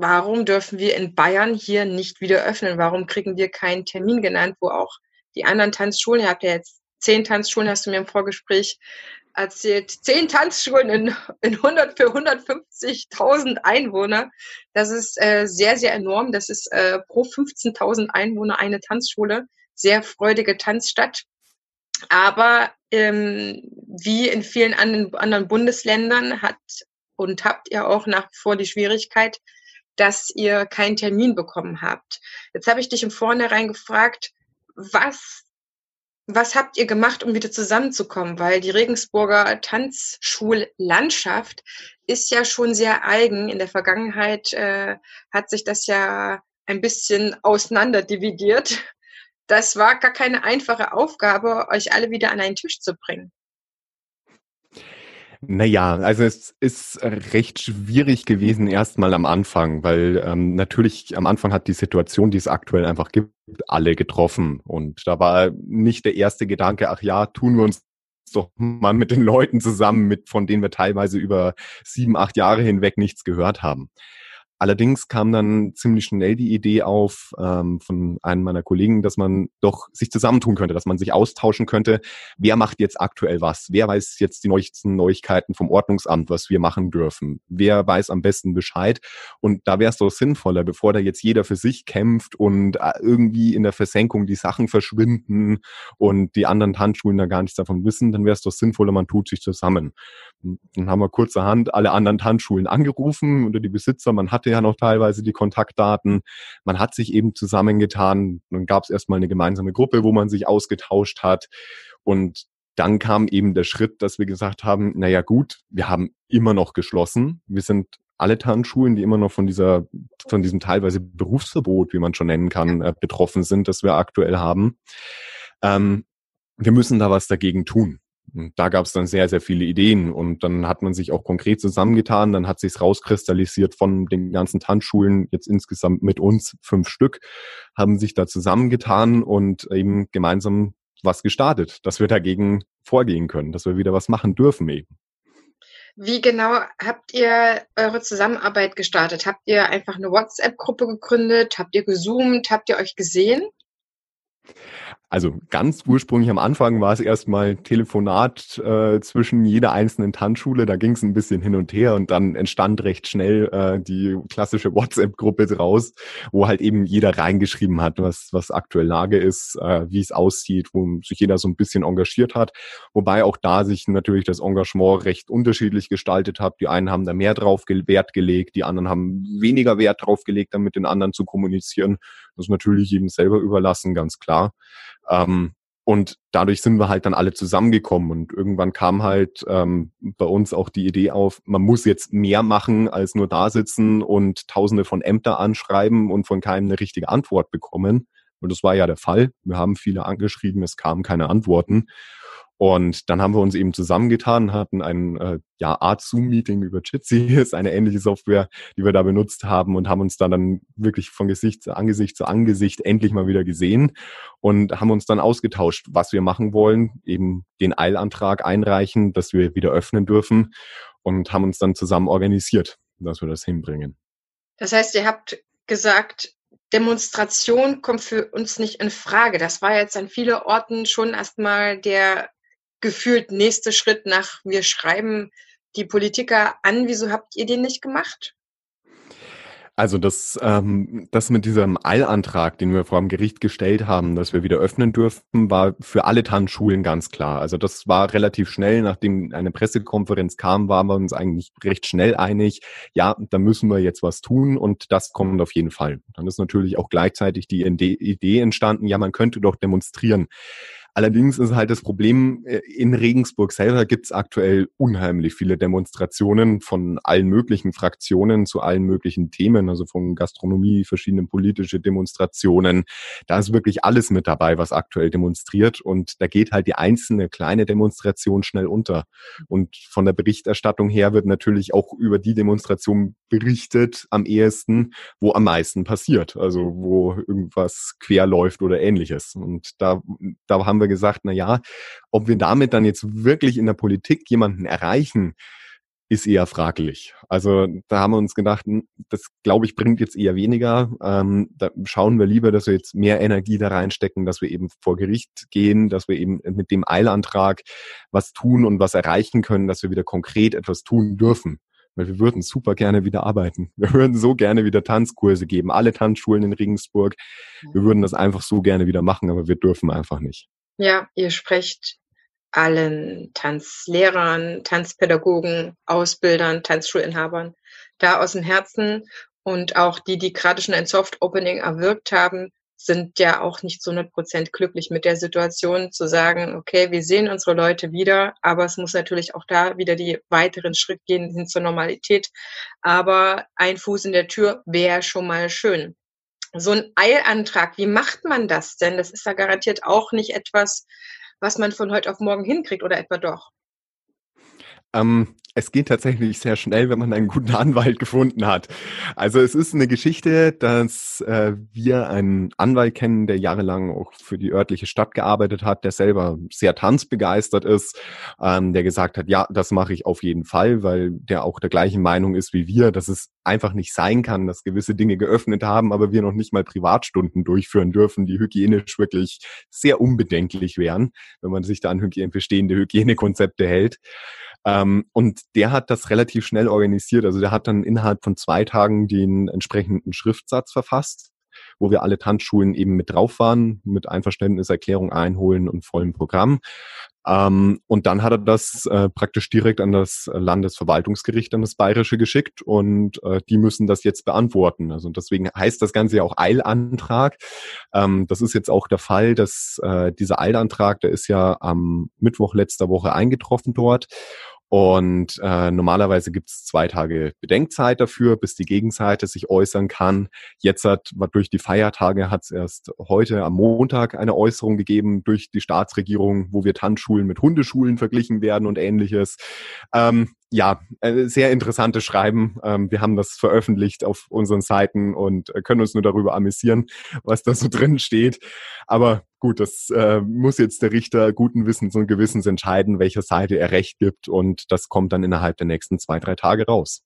warum dürfen wir in Bayern hier nicht wieder öffnen? Warum kriegen wir keinen Termin genannt, wo auch die anderen Tanzschulen, ihr habt ja jetzt zehn Tanzschulen, hast du mir im Vorgespräch erzählt, zehn Tanzschulen in, in 100 für 150.000 Einwohner. Das ist äh, sehr, sehr enorm. Das ist äh, pro 15.000 Einwohner eine Tanzschule. Sehr freudige Tanzstadt. Aber ähm, wie in vielen anderen, anderen Bundesländern hat und habt ihr auch nach wie vor die Schwierigkeit, dass ihr keinen Termin bekommen habt. Jetzt habe ich dich im Vornherein gefragt, was, was habt ihr gemacht, um wieder zusammenzukommen? Weil die Regensburger Tanzschullandschaft ist ja schon sehr eigen. In der Vergangenheit äh, hat sich das ja ein bisschen auseinanderdividiert. Das war gar keine einfache Aufgabe, euch alle wieder an einen Tisch zu bringen.
Naja, also es ist recht schwierig gewesen erstmal am Anfang, weil ähm, natürlich am Anfang hat die Situation, die es aktuell einfach gibt, alle getroffen. Und da war nicht der erste Gedanke, ach ja, tun wir uns doch mal mit den Leuten zusammen, mit von denen wir teilweise über sieben, acht Jahre hinweg nichts gehört haben. Allerdings kam dann ziemlich schnell die Idee auf ähm, von einem meiner Kollegen, dass man doch sich zusammentun könnte, dass man sich austauschen könnte. Wer macht jetzt aktuell was? Wer weiß jetzt die neuesten Neuigkeiten vom Ordnungsamt, was wir machen dürfen? Wer weiß am besten Bescheid? Und da wäre es doch sinnvoller, bevor da jetzt jeder für sich kämpft und äh, irgendwie in der Versenkung die Sachen verschwinden und die anderen Tanzschulen da gar nichts davon wissen, dann wäre es doch sinnvoller, man tut sich zusammen. Dann haben wir kurzerhand alle anderen Tanzschulen angerufen oder die Besitzer. Man hatte ja noch teilweise die Kontaktdaten. Man hat sich eben zusammengetan. Dann gab es erstmal eine gemeinsame Gruppe, wo man sich ausgetauscht hat. Und dann kam eben der Schritt, dass wir gesagt haben, naja gut, wir haben immer noch geschlossen. Wir sind alle Tanzschulen, die immer noch von dieser, von diesem teilweise Berufsverbot, wie man schon nennen kann, äh, betroffen sind, das wir aktuell haben. Ähm, wir müssen da was dagegen tun da gab es dann sehr, sehr viele Ideen und dann hat man sich auch konkret zusammengetan, dann hat sich rauskristallisiert von den ganzen Tanzschulen, jetzt insgesamt mit uns fünf Stück, haben sich da zusammengetan und eben gemeinsam was gestartet, dass wir dagegen vorgehen können, dass wir wieder was machen dürfen eben.
Wie genau habt ihr eure Zusammenarbeit gestartet? Habt ihr einfach eine WhatsApp-Gruppe gegründet? Habt ihr gezoomt? Habt ihr euch gesehen?
Also ganz ursprünglich am Anfang war es erstmal Telefonat äh, zwischen jeder einzelnen Tanzschule. Da ging es ein bisschen hin und her und dann entstand recht schnell äh, die klassische WhatsApp-Gruppe draus, wo halt eben jeder reingeschrieben hat, was, was aktuell Lage ist, äh, wie es aussieht, wo sich jeder so ein bisschen engagiert hat. Wobei auch da sich natürlich das Engagement recht unterschiedlich gestaltet hat. Die einen haben da mehr drauf Wert gelegt, die anderen haben weniger Wert drauf gelegt, dann mit den anderen zu kommunizieren. Das ist natürlich jedem selber überlassen, ganz klar. Ähm, und dadurch sind wir halt dann alle zusammengekommen und irgendwann kam halt ähm, bei uns auch die Idee auf, man muss jetzt mehr machen als nur da sitzen und tausende von Ämter anschreiben und von keinem eine richtige Antwort bekommen. Und das war ja der Fall. Wir haben viele angeschrieben, es kamen keine Antworten. Und dann haben wir uns eben zusammengetan, hatten ein äh, ja, Art Zoom-Meeting über Jitsi, ist eine ähnliche Software, die wir da benutzt haben und haben uns dann, dann wirklich von Gesicht zu Angesicht zu Angesicht endlich mal wieder gesehen und haben uns dann ausgetauscht, was wir machen wollen, eben den Eilantrag einreichen, dass wir wieder öffnen dürfen und haben uns dann zusammen organisiert, dass wir das hinbringen.
Das heißt, ihr habt gesagt, Demonstration kommt für uns nicht in Frage. Das war jetzt an vielen Orten schon erstmal der gefühlt nächste Schritt nach, wir schreiben die Politiker an. Wieso habt ihr den nicht gemacht?
Also das, ähm, das mit diesem Eilantrag, den wir vor dem Gericht gestellt haben, dass wir wieder öffnen dürfen, war für alle Tanzschulen ganz klar. Also das war relativ schnell, nachdem eine Pressekonferenz kam, waren wir uns eigentlich recht schnell einig, ja, da müssen wir jetzt was tun und das kommt auf jeden Fall. Dann ist natürlich auch gleichzeitig die Idee entstanden, ja, man könnte doch demonstrieren. Allerdings ist halt das Problem, äh, in Regensburg selber gibt es aktuell unheimlich viele Demonstrationen von allen möglichen Fraktionen zu allen möglichen Themen, also von Gastronomie, verschiedenen politische Demonstrationen. Da ist wirklich alles mit dabei, was aktuell demonstriert. Und da geht halt die einzelne kleine Demonstration schnell unter. Und von der Berichterstattung her wird natürlich auch über die Demonstration berichtet am ehesten, wo am meisten passiert, also wo irgendwas quer läuft oder ähnliches. Und da, da haben wir gesagt, na ja, ob wir damit dann jetzt wirklich in der Politik jemanden erreichen, ist eher fraglich. Also da haben wir uns gedacht, hm, das glaube ich bringt jetzt eher weniger. Ähm, da schauen wir lieber, dass wir jetzt mehr Energie da reinstecken, dass wir eben vor Gericht gehen, dass wir eben mit dem Eilantrag was tun und was erreichen können, dass wir wieder konkret etwas tun dürfen. Weil wir würden super gerne wieder arbeiten. Wir würden so gerne wieder Tanzkurse geben, alle Tanzschulen in Regensburg. Wir würden das einfach so gerne wieder machen, aber wir dürfen einfach nicht.
Ja, ihr sprecht allen Tanzlehrern, Tanzpädagogen, Ausbildern, Tanzschulinhabern da aus dem Herzen. Und auch die, die gerade schon ein Soft Opening erwirkt haben, sind ja auch nicht zu 100 Prozent glücklich mit der Situation zu sagen, okay, wir sehen unsere Leute wieder, aber es muss natürlich auch da wieder die weiteren Schritt gehen hin zur Normalität. Aber ein Fuß in der Tür wäre schon mal schön so ein Eilantrag, wie macht man das denn? Das ist ja garantiert auch nicht etwas, was man von heute auf morgen hinkriegt oder etwa doch?
Ähm, es geht tatsächlich sehr schnell, wenn man einen guten Anwalt gefunden hat. Also es ist eine Geschichte, dass äh, wir einen Anwalt kennen, der jahrelang auch für die örtliche Stadt gearbeitet hat, der selber sehr tanzbegeistert ist, ähm, der gesagt hat, ja, das mache ich auf jeden Fall, weil der auch der gleichen Meinung ist wie wir, dass es einfach nicht sein kann, dass gewisse Dinge geöffnet haben, aber wir noch nicht mal Privatstunden durchführen dürfen, die hygienisch wirklich sehr unbedenklich wären, wenn man sich da an bestehende Hygienekonzepte hält. Ähm, und der hat das relativ schnell organisiert. Also der hat dann innerhalb von zwei Tagen den entsprechenden Schriftsatz verfasst, wo wir alle Tanzschulen eben mit drauf waren, mit Einverständniserklärung einholen und vollem Programm. Ähm, und dann hat er das äh, praktisch direkt an das Landesverwaltungsgericht, an das Bayerische geschickt und äh, die müssen das jetzt beantworten. Also deswegen heißt das Ganze ja auch Eilantrag. Ähm, das ist jetzt auch der Fall, dass äh, dieser Eilantrag, der ist ja am Mittwoch letzter Woche eingetroffen dort Und äh, normalerweise gibt es zwei Tage Bedenkzeit dafür, bis die Gegenseite sich äußern kann. Jetzt hat durch die Feiertage hat es erst heute am Montag eine Äußerung gegeben durch die Staatsregierung, wo wir Tanzschulen mit Hundeschulen verglichen werden und ähnliches. Ähm, ja, äh, sehr interessantes Schreiben. Ähm, wir haben das veröffentlicht auf unseren Seiten und äh, können uns nur darüber amüsieren, was da so drin steht. Aber gut, das äh, muss jetzt der Richter guten Wissens und Gewissens entscheiden, welcher Seite er Recht gibt und das kommt dann innerhalb der nächsten zwei, drei Tage raus.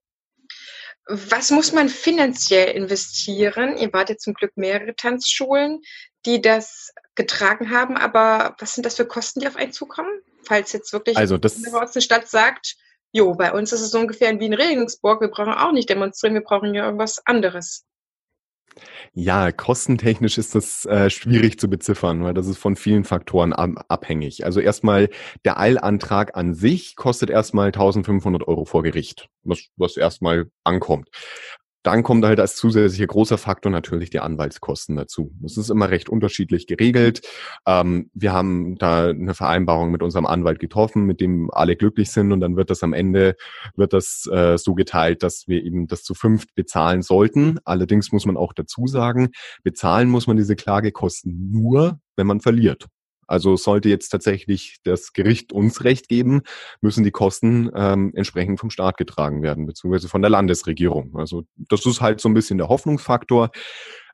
Was muss man finanziell investieren? Ihr wart jetzt zum Glück mehrere Tanzschulen, die das getragen haben, aber was sind das für Kosten, die auf einen zukommen? Falls jetzt wirklich
also das,
eine Stadt sagt, Jo, bei uns ist es so ungefähr wie in Regensburg. Wir brauchen auch nicht demonstrieren, wir brauchen ja irgendwas anderes.
Ja, kostentechnisch ist das äh, schwierig zu beziffern, weil das ist von vielen Faktoren ab abhängig. Also erstmal der Eilantrag an sich kostet erstmal 1500 Euro vor Gericht, was, was erstmal ankommt. Dann kommt halt als zusätzlicher großer Faktor natürlich die Anwaltskosten dazu. Das ist immer recht unterschiedlich geregelt. Ähm, wir haben da eine Vereinbarung mit unserem Anwalt getroffen, mit dem alle glücklich sind und dann wird das am Ende wird das äh, so geteilt, dass wir eben das zu fünft bezahlen sollten. Allerdings muss man auch dazu sagen, bezahlen muss man diese Klagekosten nur, wenn man verliert. Also sollte jetzt tatsächlich das Gericht uns Recht geben, müssen die Kosten ähm, entsprechend vom Staat getragen werden, beziehungsweise von der Landesregierung. Also das ist halt so ein bisschen der Hoffnungsfaktor.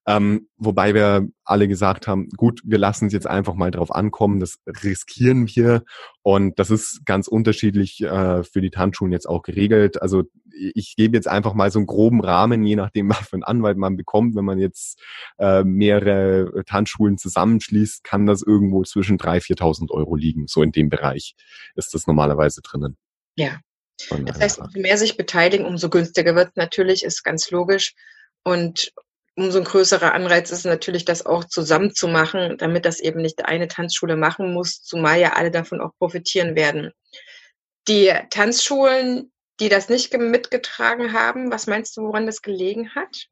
Ähm, wobei wir alle gesagt haben, gut, wir lassen es jetzt einfach mal drauf ankommen, das riskieren wir. Und das ist ganz unterschiedlich äh, für die Tanzschulen jetzt auch geregelt. Also ich gebe jetzt einfach mal so einen groben Rahmen, je nachdem, was für einen Anwalt man bekommt. Wenn man jetzt äh, mehrere Tanzschulen zusammenschließt, kann das irgendwo zwischen 3.000, 4.000 Euro liegen. So in dem Bereich ist das normalerweise drinnen.
Ja. Das heißt, umso mehr sich beteiligen, umso günstiger wird natürlich, ist ganz logisch. Und umso ein größerer Anreiz ist natürlich, das auch zusammen zu machen, damit das eben nicht eine Tanzschule machen muss, zumal ja alle davon auch profitieren werden. Die Tanzschulen, die das nicht mitgetragen haben, was meinst du, woran das gelegen hat?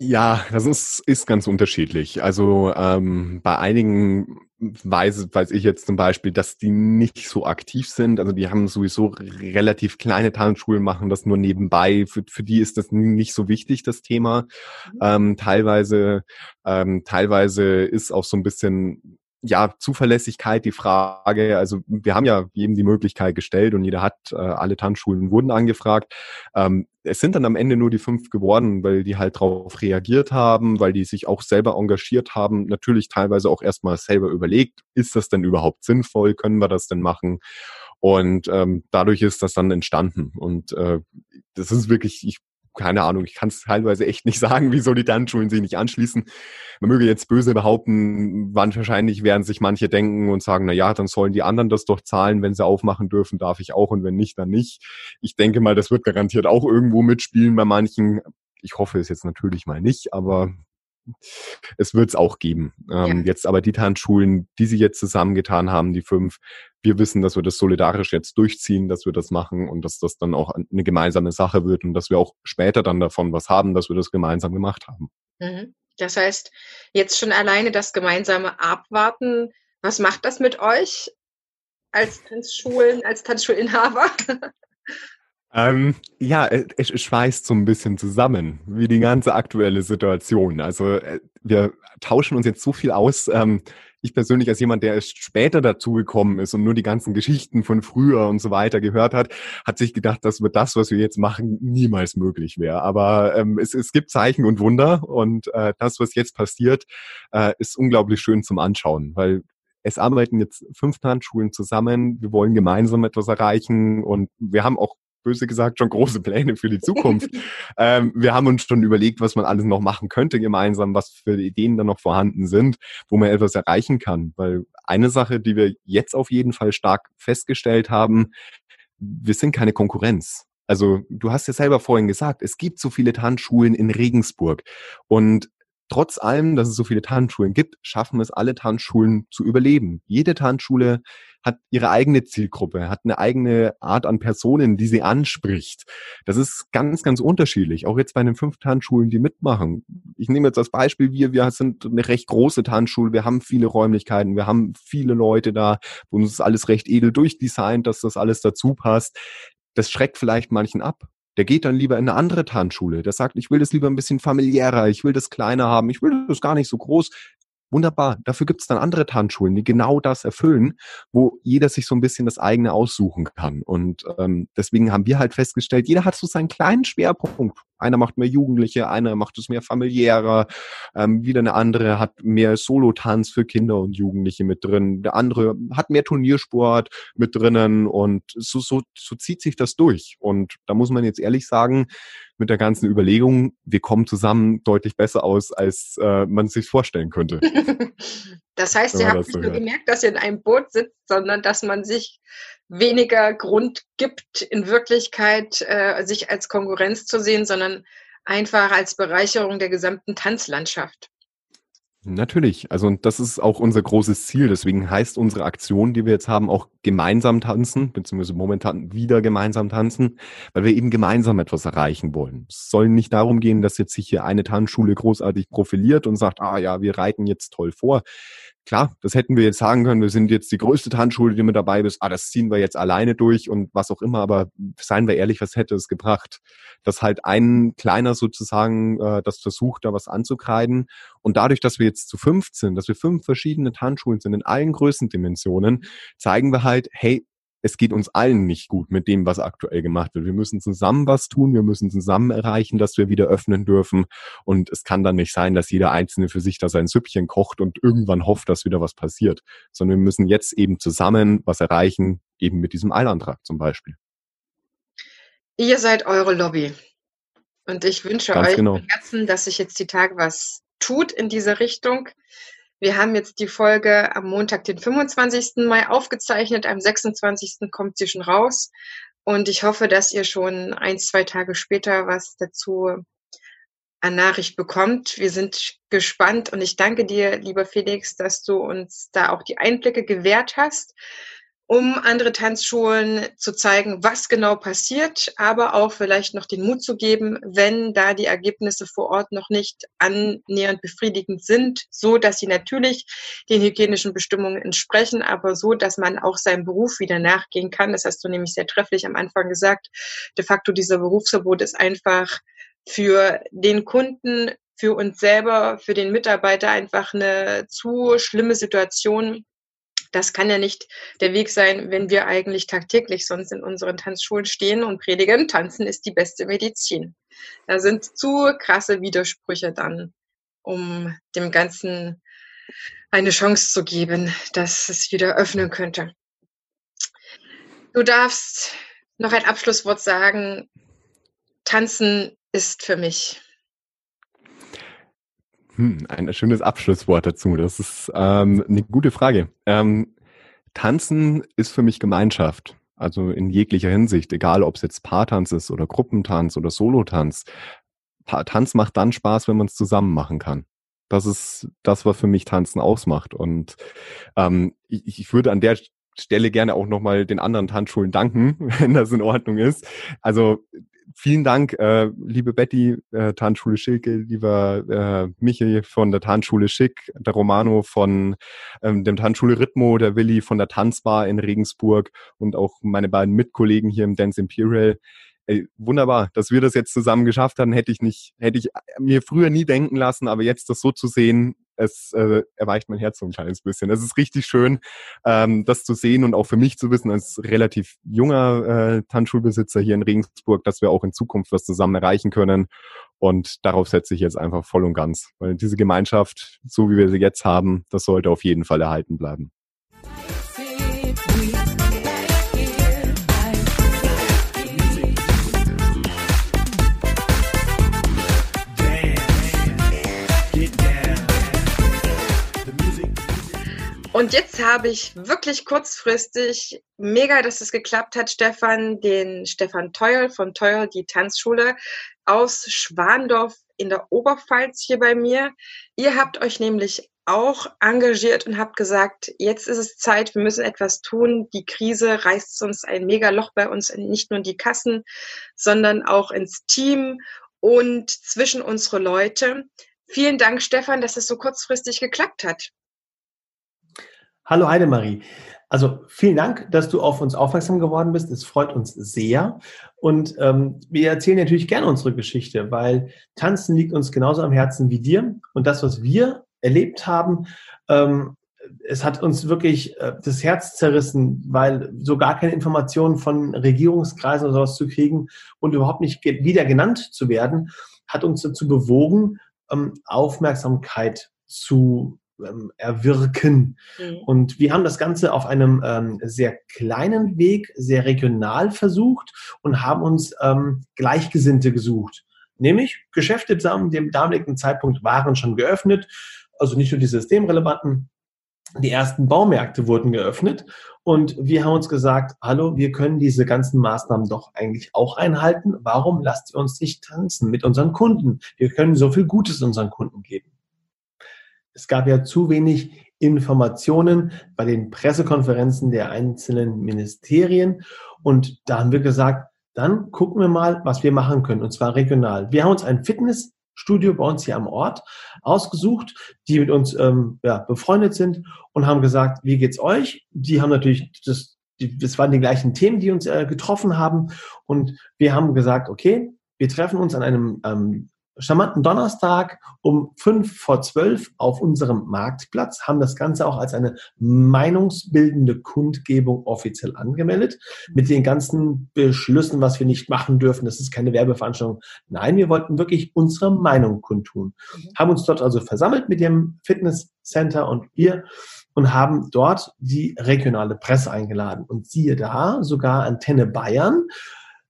Ja, das ist, ist ganz unterschiedlich. Also ähm, bei einigen weiß, weiß ich jetzt zum Beispiel, dass die nicht so aktiv sind. Also die haben sowieso relativ kleine Tanzschulen, machen das nur nebenbei. Für, für die ist das nicht so wichtig, das Thema. Mhm. Ähm, teilweise, ähm, teilweise ist auch so ein bisschen ja, Zuverlässigkeit, die Frage, also wir haben ja jedem die Möglichkeit gestellt und jeder hat, äh, alle Tanzschulen wurden angefragt. Ähm, es sind dann am Ende nur die fünf geworden, weil die halt darauf reagiert haben, weil die sich auch selber engagiert haben, natürlich teilweise auch erstmal selber überlegt, ist das denn überhaupt sinnvoll, können wir das denn machen? Und ähm, dadurch ist das dann entstanden. Und äh, das ist wirklich, ich keine Ahnung, ich kann es teilweise echt nicht sagen, wieso die Tanzschulen sich nicht anschließen. Man möge jetzt böse behaupten, wann wahrscheinlich werden sich manche denken und sagen, na ja, dann sollen die anderen das doch zahlen, wenn sie aufmachen dürfen, darf ich auch und wenn nicht, dann nicht. Ich denke mal, das wird garantiert auch irgendwo mitspielen bei manchen. Ich hoffe es jetzt natürlich mal nicht, aber es wird es auch geben. Ähm, ja. Jetzt aber die Tanzschulen, die sie jetzt zusammengetan haben, die fünf, wir wissen, dass wir das solidarisch jetzt durchziehen, dass wir das machen und dass das dann auch eine gemeinsame Sache wird und dass wir auch später dann davon was haben, dass wir das gemeinsam gemacht haben.
Mhm. Das heißt, jetzt schon alleine das gemeinsame Abwarten, was macht das mit euch als Tanzschulen, als Tanzschulinhaber?
Ähm, ja, es, es schweißt so ein bisschen zusammen, wie die ganze aktuelle Situation. Also äh, wir tauschen uns jetzt so viel aus. Ähm, ich persönlich als jemand, der erst später dazu gekommen ist und nur die ganzen Geschichten von früher und so weiter gehört hat, hat sich gedacht, dass wir das, was wir jetzt machen, niemals möglich wäre. Aber ähm, es, es gibt Zeichen und Wunder und äh, das, was jetzt passiert, äh, ist unglaublich schön zum Anschauen, weil es arbeiten jetzt fünf Tanzschulen zusammen. Wir wollen gemeinsam etwas erreichen und wir haben auch böse gesagt, schon große Pläne für die Zukunft. ähm, wir haben uns schon überlegt, was man alles noch machen könnte gemeinsam, was für Ideen da noch vorhanden sind, wo man etwas erreichen kann. Weil eine Sache, die wir jetzt auf jeden Fall stark festgestellt haben, wir sind keine Konkurrenz. Also du hast ja selber vorhin gesagt, es gibt so viele Tanzschulen in Regensburg und trotz allem, dass es so viele Tanzschulen gibt, schaffen es alle Tanzschulen zu überleben. Jede Tanzschule hat ihre eigene Zielgruppe, hat eine eigene Art an Personen, die sie anspricht. Das ist ganz, ganz unterschiedlich. Auch jetzt bei den fünf Tanzschulen, die mitmachen. Ich nehme jetzt als Beispiel, wir, wir sind eine recht große Tanzschule, wir haben viele Räumlichkeiten, wir haben viele Leute da, uns ist alles recht edel durchdesignt, dass das alles dazu passt. Das schreckt vielleicht manchen ab der geht dann lieber in eine andere Tanzschule. Der sagt, ich will das lieber ein bisschen familiärer, ich will das kleiner haben, ich will das gar nicht so groß. Wunderbar. Dafür gibt es dann andere Tanzschulen, die genau das erfüllen, wo jeder sich so ein bisschen das eigene aussuchen kann. Und ähm, deswegen haben wir halt festgestellt, jeder hat so seinen kleinen Schwerpunkt. Einer macht mehr Jugendliche, einer macht es mehr familiärer, ähm, wieder eine andere hat mehr Solo-Tanz für Kinder und Jugendliche mit drin, der andere hat mehr Turniersport mit drinnen und so, so, so zieht sich das durch. Und da muss man jetzt ehrlich sagen, mit der ganzen Überlegung, wir kommen zusammen deutlich besser aus, als äh, man sich vorstellen könnte.
das heißt, ihr habt nicht nur gemerkt, dass ihr in einem Boot sitzt, sondern dass man sich weniger Grund gibt, in Wirklichkeit äh, sich als Konkurrenz zu sehen, sondern einfach als Bereicherung der gesamten Tanzlandschaft.
Natürlich. Also und das ist auch unser großes Ziel. Deswegen heißt unsere Aktion, die wir jetzt haben, auch gemeinsam tanzen, beziehungsweise momentan wieder gemeinsam tanzen, weil wir eben gemeinsam etwas erreichen wollen. Es soll nicht darum gehen, dass jetzt sich hier eine Tanzschule großartig profiliert und sagt, ah ja, wir reiten jetzt toll vor. Klar, das hätten wir jetzt sagen können, wir sind jetzt die größte Tanzschule, die mit dabei ist, ah, das ziehen wir jetzt alleine durch und was auch immer, aber seien wir ehrlich, was hätte es gebracht? Dass halt ein kleiner sozusagen äh, das versucht, da was anzukreiden. Und dadurch, dass wir jetzt zu fünf sind, dass wir fünf verschiedene Tanzschulen sind in allen Größendimensionen, zeigen wir halt, hey, es geht uns allen nicht gut mit dem, was aktuell gemacht wird. Wir müssen zusammen was tun, wir müssen zusammen erreichen, dass wir wieder öffnen dürfen. Und es kann dann nicht sein, dass jeder Einzelne für sich da sein Süppchen kocht und irgendwann hofft, dass wieder was passiert, sondern wir müssen jetzt eben zusammen was erreichen, eben mit diesem Eilantrag zum Beispiel.
Ihr seid eure Lobby. Und ich wünsche Ganz euch genau. im Herzen, dass sich jetzt die Tage was tut in diese Richtung. Wir haben jetzt die Folge am Montag, den 25. Mai aufgezeichnet. Am 26. kommt sie schon raus. Und ich hoffe, dass ihr schon ein, zwei Tage später was dazu an Nachricht bekommt. Wir sind gespannt und ich danke dir, lieber Felix, dass du uns da auch die Einblicke gewährt hast um andere Tanzschulen zu zeigen, was genau passiert, aber auch vielleicht noch den Mut zu geben, wenn da die Ergebnisse vor Ort noch nicht annähernd befriedigend sind, so dass sie natürlich den hygienischen Bestimmungen entsprechen, aber so, dass man auch seinem Beruf wieder nachgehen kann. Das hast du nämlich sehr trefflich am Anfang gesagt. De facto dieser Berufsverbot ist einfach für den Kunden für uns selber, für den Mitarbeiter einfach eine zu schlimme Situation, das kann ja nicht der Weg sein, wenn wir eigentlich tagtäglich sonst in unseren Tanzschulen stehen und predigen, tanzen ist die beste Medizin. Da sind zu krasse Widersprüche dann, um dem Ganzen eine Chance zu geben, dass es wieder öffnen könnte. Du darfst noch ein Abschlusswort sagen. Tanzen ist für mich.
Hm, ein schönes Abschlusswort dazu. Das ist ähm, eine gute Frage. Ähm, Tanzen ist für mich Gemeinschaft. Also in jeglicher Hinsicht, egal ob es jetzt Paartanz ist oder Gruppentanz oder Solotanz. Tanz macht dann Spaß, wenn man es zusammen machen kann. Das ist das, was für mich Tanzen ausmacht. Und ähm, ich, ich würde an der Stelle gerne auch nochmal den anderen Tanzschulen danken, wenn das in Ordnung ist. Also vielen Dank, äh, liebe Betty, äh, Tanzschule Schilke, lieber äh, Michi von der Tanzschule Schick, der Romano von ähm, dem Tanzschule Rhythmo, der Willi von der Tanzbar in Regensburg und auch meine beiden Mitkollegen hier im Dance Imperial. Ey, wunderbar, dass wir das jetzt zusammen geschafft haben, hätte ich nicht, hätte ich mir früher nie denken lassen, aber jetzt das so zu sehen, es äh, erweicht mein Herz so ein kleines bisschen. Es ist richtig schön, ähm, das zu sehen und auch für mich zu wissen, als relativ junger äh, Tanzschulbesitzer hier in Regensburg, dass wir auch in Zukunft was zusammen erreichen können. Und darauf setze ich jetzt einfach voll und ganz. Weil diese Gemeinschaft, so wie wir sie jetzt haben, das sollte auf jeden Fall erhalten bleiben.
Und jetzt habe ich wirklich kurzfristig, mega, dass es geklappt hat, Stefan, den Stefan Teuer von Teuer, die Tanzschule aus Schwandorf in der Oberpfalz hier bei mir. Ihr habt euch nämlich auch engagiert und habt gesagt, jetzt ist es Zeit, wir müssen etwas tun. Die Krise reißt uns ein Megaloch bei uns nicht nur in die Kassen, sondern auch ins Team und zwischen unsere Leute. Vielen Dank, Stefan, dass es so kurzfristig geklappt hat.
Hallo Heidemarie. Also vielen Dank, dass du auf uns aufmerksam geworden bist. Es freut uns sehr. Und ähm, wir erzählen natürlich gerne unsere Geschichte, weil Tanzen liegt uns genauso am Herzen wie dir. Und das, was wir erlebt haben, ähm, es hat uns wirklich äh, das Herz zerrissen, weil so gar keine Informationen von Regierungskreisen oder sowas zu kriegen und überhaupt nicht wieder genannt zu werden, hat uns dazu bewogen, ähm, Aufmerksamkeit zu ähm, erwirken. Mhm. Und wir haben das Ganze auf einem ähm, sehr kleinen Weg, sehr regional versucht und haben uns ähm, Gleichgesinnte gesucht. Nämlich Geschäfte zusammen dem damaligen Zeitpunkt waren schon geöffnet, also nicht nur die systemrelevanten, die ersten Baumärkte wurden geöffnet und wir haben uns gesagt, hallo, wir können diese ganzen Maßnahmen doch eigentlich auch einhalten. Warum lasst ihr uns nicht tanzen mit unseren Kunden? Wir können so viel Gutes unseren Kunden geben. Es gab ja zu wenig Informationen bei den Pressekonferenzen der einzelnen Ministerien. Und da haben wir gesagt, dann gucken wir mal, was wir machen können, und zwar regional. Wir haben uns ein Fitnessstudio bei uns hier am Ort ausgesucht, die mit uns ähm, ja, befreundet sind und haben gesagt, wie geht's euch? Die haben natürlich das, das waren die gleichen Themen, die uns äh, getroffen haben. Und wir haben gesagt, okay, wir treffen uns an einem ähm, charmanten Donnerstag um fünf vor zwölf auf unserem Marktplatz, haben das Ganze auch als eine meinungsbildende Kundgebung offiziell angemeldet, mit den ganzen Beschlüssen, was wir nicht machen dürfen. Das ist keine Werbeveranstaltung. Nein, wir wollten wirklich unsere Meinung kundtun. Mhm. Haben uns dort also versammelt mit dem Fitnesscenter und wir und haben dort die regionale Presse eingeladen. Und siehe da, sogar Antenne Bayern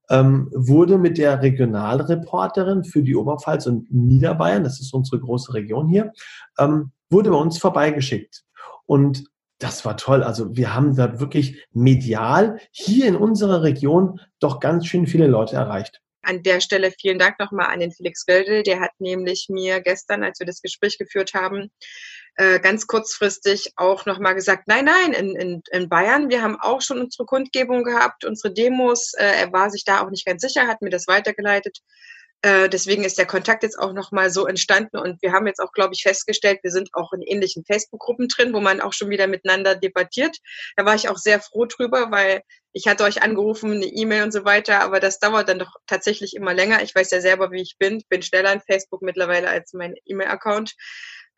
ähm, wurde mit der Regionalreporterin für die Oberpfalz und Niederbayern, das ist unsere große Region hier, ähm, wurde bei uns vorbeigeschickt. Und das war toll. Also wir haben da wirklich medial hier in unserer Region doch ganz schön viele Leute erreicht.
An der Stelle vielen Dank nochmal an den Felix Göldel. Der hat nämlich mir gestern, als wir das Gespräch geführt haben, äh, ganz kurzfristig auch nochmal gesagt, nein, nein, in, in, in Bayern, wir haben auch schon unsere Kundgebung gehabt, unsere Demos. Äh, er war sich da auch nicht ganz sicher, hat mir das weitergeleitet. Äh, deswegen ist der Kontakt jetzt auch nochmal so entstanden und wir haben jetzt auch, glaube ich, festgestellt, wir sind auch in ähnlichen Facebook-Gruppen drin, wo man auch schon wieder miteinander debattiert. Da war ich auch sehr froh drüber, weil ich hatte euch angerufen, eine E-Mail und so weiter, aber das dauert dann doch tatsächlich immer länger. Ich weiß ja selber, wie ich bin. Ich bin schneller in Facebook mittlerweile als mein E-Mail-Account.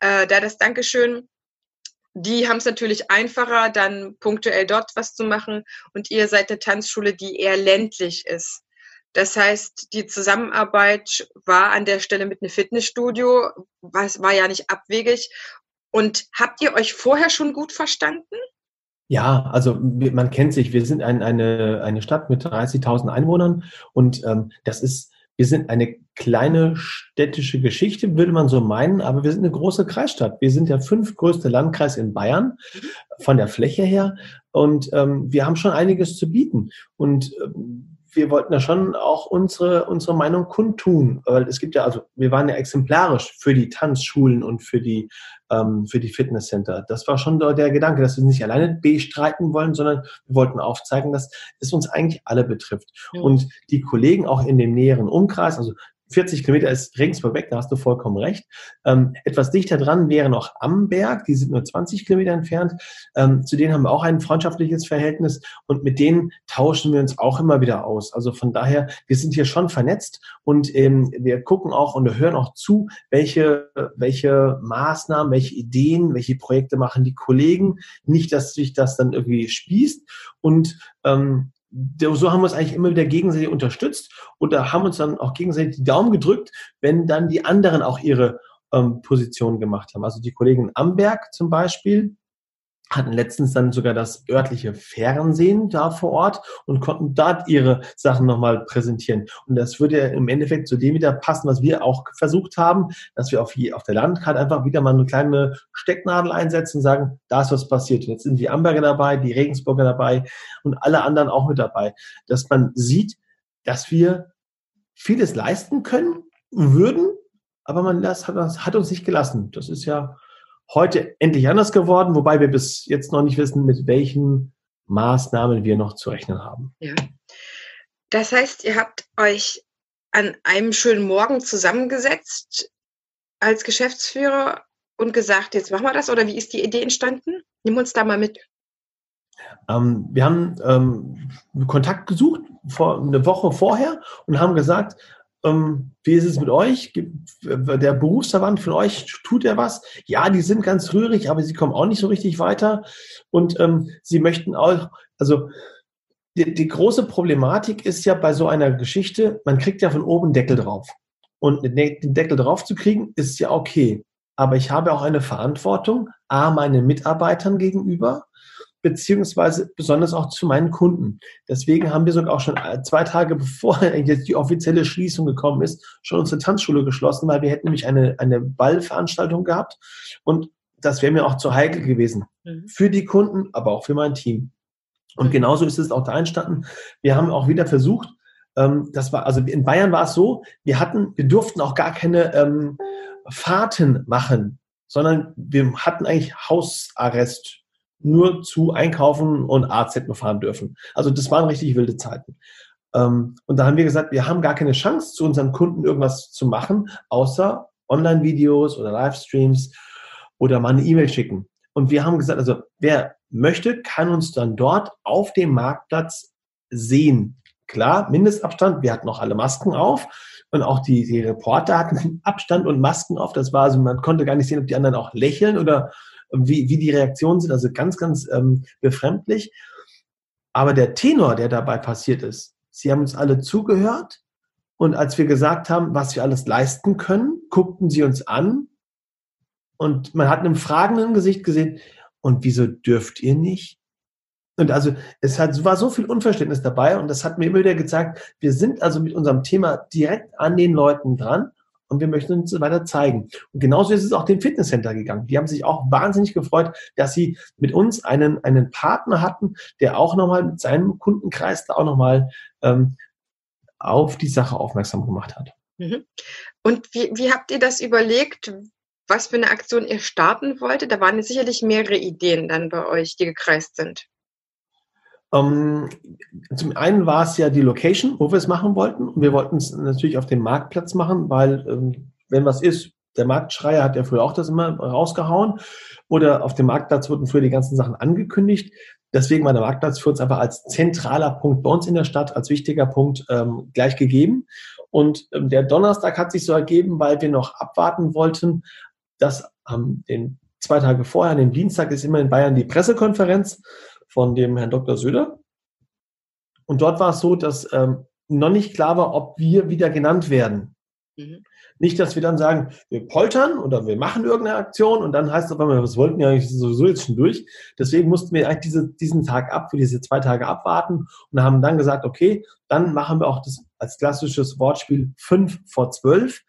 Äh, da das Dankeschön. Die haben es natürlich einfacher, dann punktuell dort was zu machen. Und ihr seid eine Tanzschule, die eher ländlich ist. Das heißt, die Zusammenarbeit war an der Stelle mit einem Fitnessstudio, was war ja nicht abwegig. Und habt ihr euch vorher schon gut verstanden?
Ja, also man kennt sich. Wir sind ein, eine, eine Stadt mit 30.000 Einwohnern und ähm, das ist wir sind eine kleine städtische Geschichte, würde man so meinen, aber wir sind eine große Kreisstadt. Wir sind der fünftgrößte Landkreis in Bayern von der Fläche her und ähm, wir haben schon einiges zu bieten. Und ähm, wir wollten da schon auch unsere, unsere Meinung kundtun. Weil es gibt ja, also wir waren ja exemplarisch für die Tanzschulen und für die, ähm, für die Fitnesscenter. Das war schon der Gedanke, dass wir nicht alleine bestreiten wollen, sondern wir wollten aufzeigen, dass es uns eigentlich alle betrifft. Ja. Und die Kollegen auch in dem näheren Umkreis, also 40 Kilometer ist Regensburg weg, da hast du vollkommen recht. Ähm, etwas dichter dran wäre noch Amberg, die sind nur 20 Kilometer entfernt. Ähm, zu denen haben wir auch ein freundschaftliches Verhältnis und mit denen tauschen wir uns auch immer wieder aus. Also von daher, wir sind hier schon vernetzt und ähm, wir gucken auch und hören auch zu, welche, welche Maßnahmen, welche Ideen, welche Projekte machen die Kollegen. Nicht, dass sich das dann irgendwie spießt und ähm, so haben wir uns eigentlich immer wieder gegenseitig unterstützt und da haben uns dann auch gegenseitig die Daumen gedrückt, wenn dann die anderen auch ihre ähm, Position gemacht haben. Also die Kollegen Amberg zum Beispiel, hatten letztens dann sogar das örtliche Fernsehen da vor Ort und konnten dort ihre Sachen nochmal präsentieren. Und das würde ja im Endeffekt zu dem wieder passen, was wir auch versucht haben, dass wir auf, die, auf der Landkarte einfach wieder mal eine kleine Stecknadel einsetzen und sagen, da ist was passiert. Und jetzt sind die Amberger dabei, die Regensburger dabei und alle anderen auch mit dabei. Dass man sieht, dass wir vieles leisten können, würden, aber man das hat, hat uns nicht gelassen. Das ist ja heute endlich anders geworden, wobei wir bis jetzt noch nicht wissen, mit welchen Maßnahmen wir noch zu rechnen haben.
Ja. Das heißt, ihr habt euch an einem schönen Morgen zusammengesetzt als Geschäftsführer und gesagt, jetzt machen wir das? Oder wie ist die Idee entstanden? Nimm uns da mal mit.
Ähm, wir haben ähm, Kontakt gesucht vor, eine Woche vorher und haben gesagt, wie ist es mit euch? Der Berufsverband von euch, tut er was? Ja, die sind ganz rührig, aber sie kommen auch nicht so richtig weiter. Und ähm, sie möchten auch, also die, die große Problematik ist ja bei so einer Geschichte, man kriegt ja von oben Deckel drauf. Und den Deckel drauf zu kriegen, ist ja okay. Aber ich habe auch eine Verantwortung, A, meinen Mitarbeitern gegenüber, beziehungsweise besonders auch zu meinen Kunden. Deswegen haben wir sogar auch schon äh, zwei Tage bevor jetzt die offizielle Schließung gekommen ist, schon unsere Tanzschule geschlossen, weil wir hätten nämlich eine, eine Ballveranstaltung gehabt und das wäre mir auch zu heikel gewesen. Mhm. Für die Kunden, aber auch für mein Team. Und mhm. genauso ist es auch da entstanden. Wir haben auch wieder versucht, ähm, das war, also in Bayern war es so, wir hatten, wir durften auch gar keine ähm, Fahrten machen, sondern wir hatten eigentlich Hausarrest nur zu einkaufen und AZ fahren dürfen. Also das waren richtig wilde Zeiten. Ähm, und da haben wir gesagt, wir haben gar keine Chance, zu unseren Kunden irgendwas zu machen, außer Online-Videos oder Livestreams oder mal eine E-Mail schicken. Und wir haben gesagt, also wer möchte, kann uns dann dort auf dem Marktplatz sehen. Klar, Mindestabstand, wir hatten noch alle Masken auf und auch die, die Reporter hatten Abstand und Masken auf. Das war also, man konnte gar nicht sehen, ob die anderen auch lächeln oder wie, wie die Reaktionen sind, also ganz, ganz ähm, befremdlich. Aber der Tenor, der dabei passiert ist, sie haben uns alle zugehört und als wir gesagt haben, was wir alles leisten können, guckten sie uns an und man hat einem fragenden Gesicht gesehen, und wieso dürft ihr nicht? Und also es hat, war so viel Unverständnis dabei und das hat mir immer wieder gezeigt, wir sind also mit unserem Thema direkt an den Leuten dran und wir möchten uns weiter zeigen. Und genauso ist es auch dem Fitnesscenter gegangen. Die haben sich auch wahnsinnig gefreut, dass sie mit uns einen, einen Partner hatten, der auch nochmal mit seinem Kundenkreis da auch nochmal ähm, auf die Sache aufmerksam gemacht hat.
Mhm. Und wie, wie habt ihr das überlegt, was für eine Aktion ihr starten wolltet? Da waren sicherlich mehrere Ideen dann bei euch, die gekreist sind.
Um, ähm, zum einen war es ja die Location, wo wir es machen wollten. Und wir wollten es natürlich auf dem Marktplatz machen, weil ähm, wenn was ist, der Marktschreier hat ja früher auch das immer rausgehauen. Oder auf dem Marktplatz wurden früher die ganzen Sachen angekündigt. Deswegen war der Marktplatz für uns einfach als zentraler Punkt bei uns in der Stadt, als wichtiger Punkt ähm, gleich gegeben. Und ähm, der Donnerstag hat sich so ergeben, weil wir noch abwarten wollten, dass am den zwei Tage vorher, an dem Dienstag, ist immer in Bayern die Pressekonferenz von dem Herrn Dr. Söder. Und dort war es so, dass ähm, noch nicht klar war, ob wir wieder genannt werden. Mhm. Nicht, dass wir dann sagen, wir poltern oder wir machen irgendeine Aktion und dann heißt es auf einmal, was wollten wir eigentlich sowieso jetzt schon durch. Deswegen mussten wir eigentlich diese, diesen Tag ab, für diese zwei Tage abwarten und haben dann gesagt, okay, dann machen wir auch das als klassisches Wortspiel fünf vor zwölf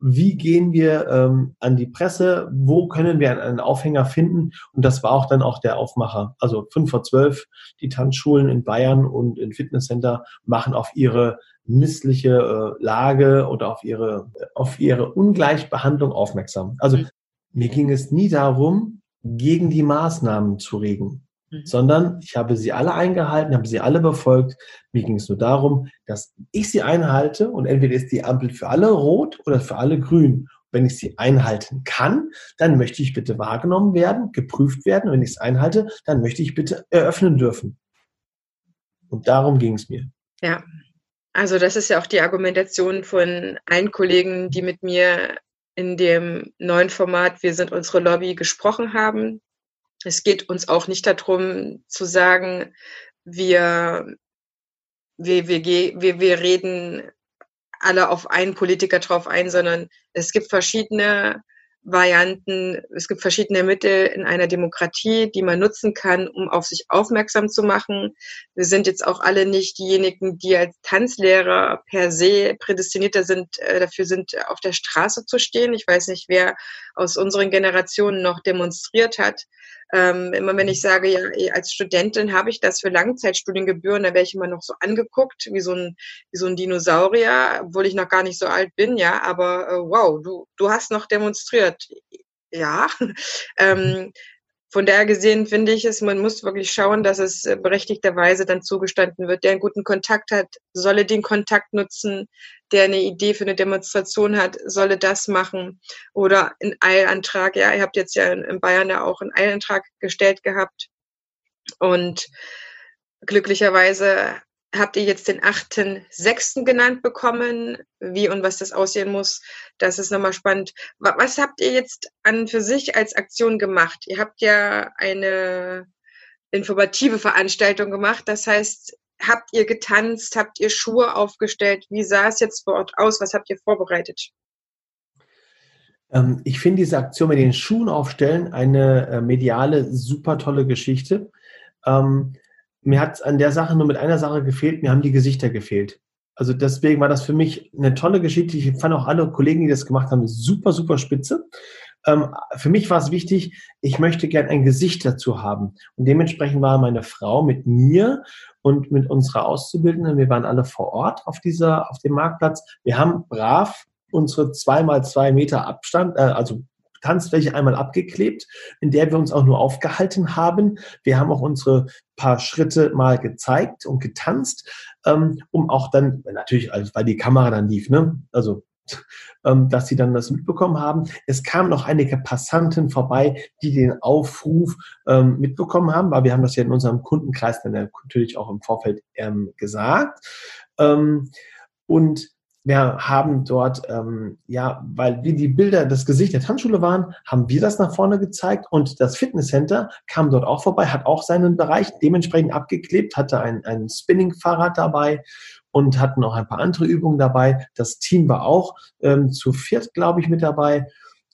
wie gehen wir ähm, an die Presse, wo können wir einen Aufhänger finden. Und das war auch dann auch der Aufmacher. Also fünf vor zwölf, die Tanzschulen in Bayern und in Fitnesscenter machen auf ihre missliche äh, Lage oder auf ihre, auf ihre Ungleichbehandlung aufmerksam. Also mhm. mir ging es nie darum, gegen die Maßnahmen zu regen. Mhm. sondern ich habe sie alle eingehalten, habe sie alle befolgt. Mir ging es nur darum, dass ich sie einhalte und entweder ist die Ampel für alle rot oder für alle grün. Wenn ich sie einhalten kann, dann möchte ich bitte wahrgenommen werden, geprüft werden. Und wenn ich es einhalte, dann möchte ich bitte eröffnen dürfen. Und darum ging es mir.
Ja, also das ist ja auch die Argumentation von allen Kollegen, die mit mir in dem neuen Format Wir sind unsere Lobby gesprochen haben es geht uns auch nicht darum zu sagen, wir, wir, wir, wir, wir reden alle auf einen Politiker drauf ein, sondern es gibt verschiedene Varianten, es gibt verschiedene Mittel in einer Demokratie, die man nutzen kann, um auf sich aufmerksam zu machen. Wir sind jetzt auch alle nicht diejenigen, die als Tanzlehrer per se prädestinierter sind, äh, dafür sind, auf der Straße zu stehen. Ich weiß nicht, wer aus unseren Generationen noch demonstriert hat. Ähm, immer wenn ich sage, ja, eh, als Studentin habe ich das für Langzeitstudiengebühren, da wäre ich immer noch so angeguckt, wie so ein, wie so ein Dinosaurier, obwohl ich noch gar nicht so alt bin, ja, aber äh, wow, du, du hast noch demonstriert. ja. ähm, von daher gesehen finde ich es, man muss wirklich schauen, dass es äh, berechtigterweise dann zugestanden wird. Der einen guten Kontakt hat, solle den Kontakt nutzen. Der eine Idee für eine Demonstration hat, solle das machen. Oder ein Eilantrag. Ja, ihr habt jetzt ja in Bayern ja auch einen Eilantrag gestellt gehabt. Und glücklicherweise habt ihr jetzt den 8.6. genannt bekommen. Wie und was das aussehen muss, das ist nochmal spannend. Was habt ihr jetzt an für sich als Aktion gemacht? Ihr habt ja eine informative Veranstaltung gemacht. Das heißt, habt ihr getanzt? Habt ihr Schuhe aufgestellt? Wie sah es jetzt vor Ort aus? Was habt ihr vorbereitet?
Ähm, ich finde diese Aktion mit den Schuhen aufstellen eine äh, mediale, super tolle Geschichte. Ähm, mir hat an der Sache nur mit einer Sache gefehlt, mir haben die Gesichter gefehlt. Also deswegen war das für mich eine tolle Geschichte. Ich fand auch alle Kollegen, die das gemacht haben, super, super spitze. Ähm, für mich war es wichtig, ich möchte gern ein Gesicht dazu haben. Und dementsprechend war meine Frau mit mir und mit unserer Auszubildenden, wir waren alle vor Ort auf dieser, auf dem Marktplatz. Wir haben brav unsere zweimal zwei Meter Abstand, äh, also Tanzfläche einmal abgeklebt, in der wir uns auch nur aufgehalten haben. Wir haben auch unsere paar Schritte mal gezeigt und getanzt, ähm, um auch dann, natürlich, also weil die Kamera dann lief, ne? Also dass sie dann das mitbekommen haben. Es kamen noch einige Passanten vorbei, die den Aufruf ähm, mitbekommen haben, weil wir haben das ja in unserem Kundenkreis dann natürlich auch im Vorfeld ähm, gesagt. Ähm, und wir haben dort, ähm, ja, weil wie die Bilder das Gesicht der Tanzschule waren, haben wir das nach vorne gezeigt und das Fitnesscenter kam dort auch vorbei, hat auch seinen Bereich dementsprechend abgeklebt, hatte ein, ein Spinning-Fahrrad dabei und hatten auch ein paar andere Übungen dabei. Das Team war auch ähm, zu viert, glaube ich, mit dabei.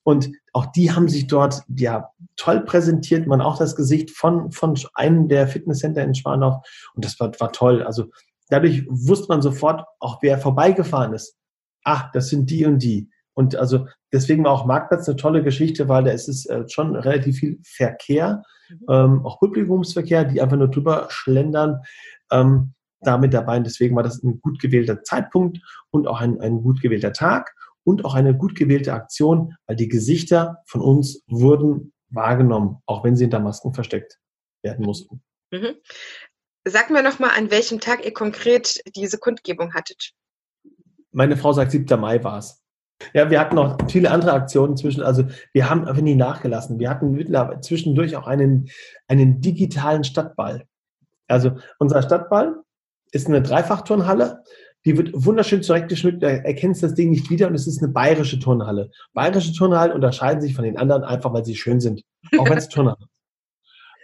Und auch die haben sich dort ja toll präsentiert, man auch das Gesicht von, von einem der Fitnesscenter in Schwandorf. Und das war, war toll. Also dadurch wusste man sofort, auch wer vorbeigefahren ist. Ach, das sind die und die. Und also deswegen war auch Marktplatz eine tolle Geschichte, weil da ist es äh, schon relativ viel Verkehr, mhm. ähm, auch Publikumsverkehr, die einfach nur drüber schlendern, ähm, damit dabei. Und deswegen war das ein gut gewählter Zeitpunkt und auch ein, ein gut gewählter Tag und auch eine gut gewählte Aktion, weil die Gesichter von uns wurden wahrgenommen, auch wenn sie hinter Masken versteckt werden mussten. Mhm.
Sag mir noch mal, an welchem Tag ihr konkret diese Kundgebung hattet.
Meine Frau sagt, 7. Mai war es. Ja, wir hatten noch viele andere Aktionen zwischen, also wir haben einfach nie nachgelassen. Wir hatten zwischendurch auch einen, einen digitalen Stadtball. Also unser Stadtball ist eine Dreifachturnhalle. Die wird wunderschön zurechtgeschnitten, da erkennst du das Ding nicht wieder und es ist eine bayerische Turnhalle. Bayerische Turnhallen unterscheiden sich von den anderen einfach, weil sie schön sind. Auch wenn es Turnhalle ist.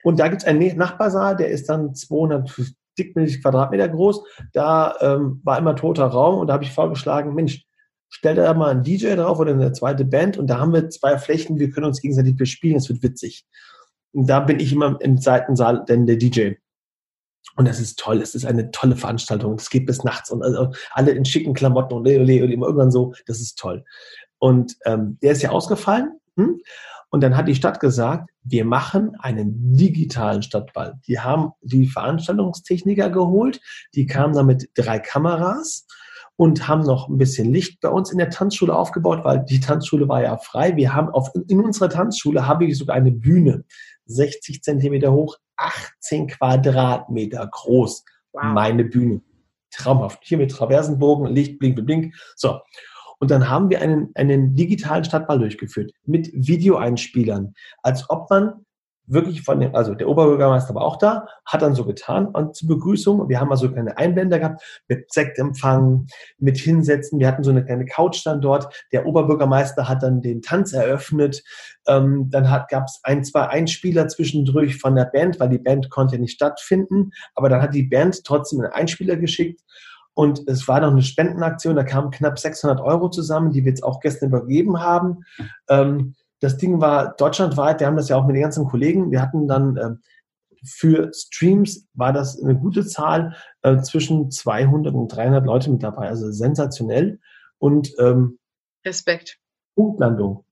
Und da gibt es einen Nachbarsaal, der ist dann 200 dickmillig Quadratmeter groß. Da ähm, war immer toter Raum und da habe ich vorgeschlagen, Mensch, stell da mal einen DJ drauf oder eine zweite Band und da haben wir zwei Flächen, wir können uns gegenseitig bespielen, es wird witzig. Und da bin ich immer im Seitensaal denn der DJ. Und das ist toll, es ist eine tolle Veranstaltung. Es geht bis nachts und also alle in schicken Klamotten und, und immer irgendwann so, das ist toll. Und ähm, der ist ja ausgefallen. Hm? Und dann hat die Stadt gesagt, wir machen einen digitalen Stadtball. Die haben die Veranstaltungstechniker geholt, die kamen dann mit drei Kameras und haben noch ein bisschen Licht bei uns in der Tanzschule aufgebaut, weil die Tanzschule war ja frei. Wir haben auf, in unserer Tanzschule habe ich sogar eine Bühne, 60 Zentimeter hoch, 18 Quadratmeter groß. Wow. Meine Bühne. Traumhaft. Hier mit Traversenbogen, Licht, blink, blink, blink. So. Und dann haben wir einen, einen digitalen Stadtball durchgeführt mit Videoeinspielern, als ob man wirklich von dem, also der Oberbürgermeister war auch da, hat dann so getan und zur Begrüßung, wir haben also keine Einblender gehabt, mit Sektempfang, mit Hinsetzen, wir hatten so eine kleine Couch dann dort, der Oberbürgermeister hat dann den Tanz eröffnet, ähm, dann gab es ein, zwei Einspieler zwischendurch von der Band, weil die Band konnte nicht stattfinden, aber dann hat die Band trotzdem einen Einspieler geschickt und es war noch eine Spendenaktion, da kamen knapp 600 Euro zusammen, die wir jetzt auch gestern übergeben haben. Ähm, das Ding war deutschlandweit, wir haben das ja auch mit den ganzen Kollegen, wir hatten dann ähm, für Streams war das eine gute Zahl, äh, zwischen 200 und 300 Leute mit dabei, also sensationell. Und ähm,
Respekt.
Punktlandung.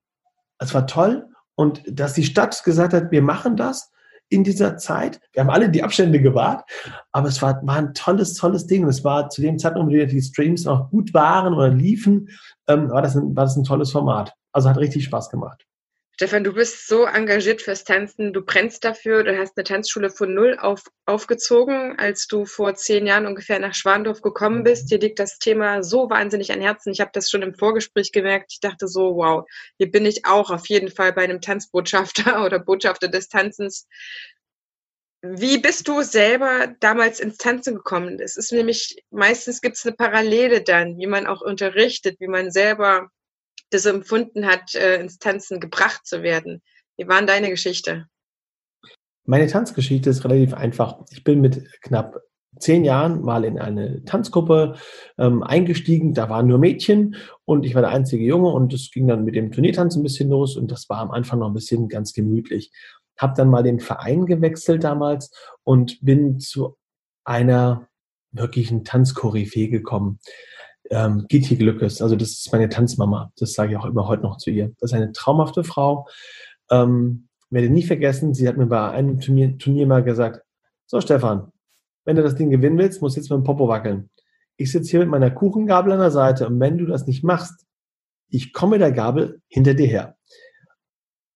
Es war toll und dass die Stadt gesagt hat, wir machen das, in dieser Zeit. Wir haben alle die Abstände gewahrt, aber es war, war ein tolles, tolles Ding. Und es war zu dem Zeitpunkt, wo die Streams noch gut waren oder liefen, ähm, war, das ein, war das ein tolles Format. Also hat richtig Spaß gemacht.
Stefan, du bist so engagiert fürs Tanzen, du brennst dafür, du hast eine Tanzschule von null auf, aufgezogen, als du vor zehn Jahren ungefähr nach Schwandorf gekommen bist. Dir liegt das Thema so wahnsinnig an Herzen. Ich habe das schon im Vorgespräch gemerkt. Ich dachte so, wow, hier bin ich auch auf jeden Fall bei einem Tanzbotschafter oder Botschafter des Tanzens. Wie bist du selber damals ins Tanzen gekommen? Es ist nämlich, meistens gibt es eine Parallele dann, wie man auch unterrichtet, wie man selber das empfunden hat, äh, ins Tanzen gebracht zu werden. Wie war deine Geschichte?
Meine Tanzgeschichte ist relativ einfach. Ich bin mit knapp zehn Jahren mal in eine Tanzgruppe ähm, eingestiegen. Da waren nur Mädchen und ich war der einzige Junge und es ging dann mit dem Turniertanz ein bisschen los und das war am Anfang noch ein bisschen ganz gemütlich. Hab dann mal den Verein gewechselt damals und bin zu einer wirklichen Tanzkoryphäe gekommen ähm, Giti Glückes, also das ist meine Tanzmama, das sage ich auch immer heute noch zu ihr. Das ist eine traumhafte Frau. Ähm, werde nie vergessen, sie hat mir bei einem Turnier, Turnier mal gesagt, so Stefan, wenn du das Ding gewinnen willst, musst du jetzt mit dem Popo wackeln. Ich sitze hier mit meiner Kuchengabel an der Seite und wenn du das nicht machst, ich komme mit der Gabel hinter dir her.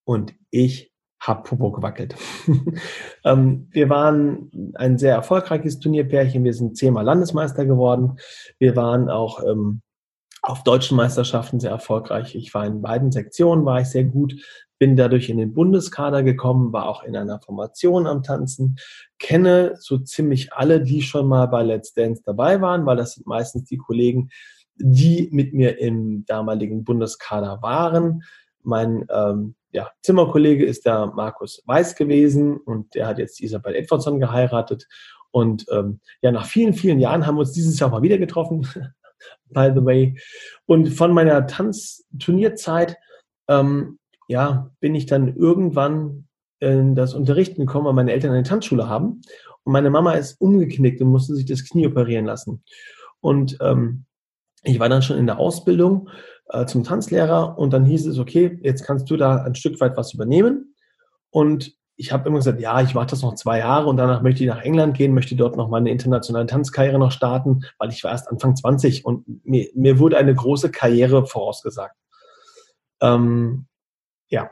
Und ich hab Popo gewackelt. ähm, wir waren ein sehr erfolgreiches Turnierpärchen. Wir sind zehnmal Landesmeister geworden. Wir waren auch ähm, auf deutschen Meisterschaften sehr erfolgreich. Ich war in beiden Sektionen, war ich sehr gut, bin dadurch in den Bundeskader gekommen, war auch in einer Formation am Tanzen, kenne so ziemlich alle, die schon mal bei Let's Dance dabei waren, weil das sind meistens die Kollegen, die mit mir im damaligen Bundeskader waren. Mein ähm, ja, Zimmerkollege ist der Markus Weiß gewesen und der hat jetzt Isabel Edwardson geheiratet. Und ähm, ja, nach vielen, vielen Jahren haben wir uns dieses Jahr mal wieder getroffen, by the way. Und von meiner Tanzturnierzeit, ähm, ja, bin ich dann irgendwann in das Unterrichten gekommen, weil meine Eltern eine Tanzschule haben. Und meine Mama ist umgeknickt und musste sich das Knie operieren lassen. Und ähm, ich war dann schon in der Ausbildung äh, zum Tanzlehrer und dann hieß es, okay, jetzt kannst du da ein Stück weit was übernehmen. Und ich habe immer gesagt, ja, ich mache das noch zwei Jahre und danach möchte ich nach England gehen, möchte dort noch meine internationale Tanzkarriere noch starten, weil ich war erst Anfang 20 und mir, mir wurde eine große Karriere vorausgesagt. Ähm, ja,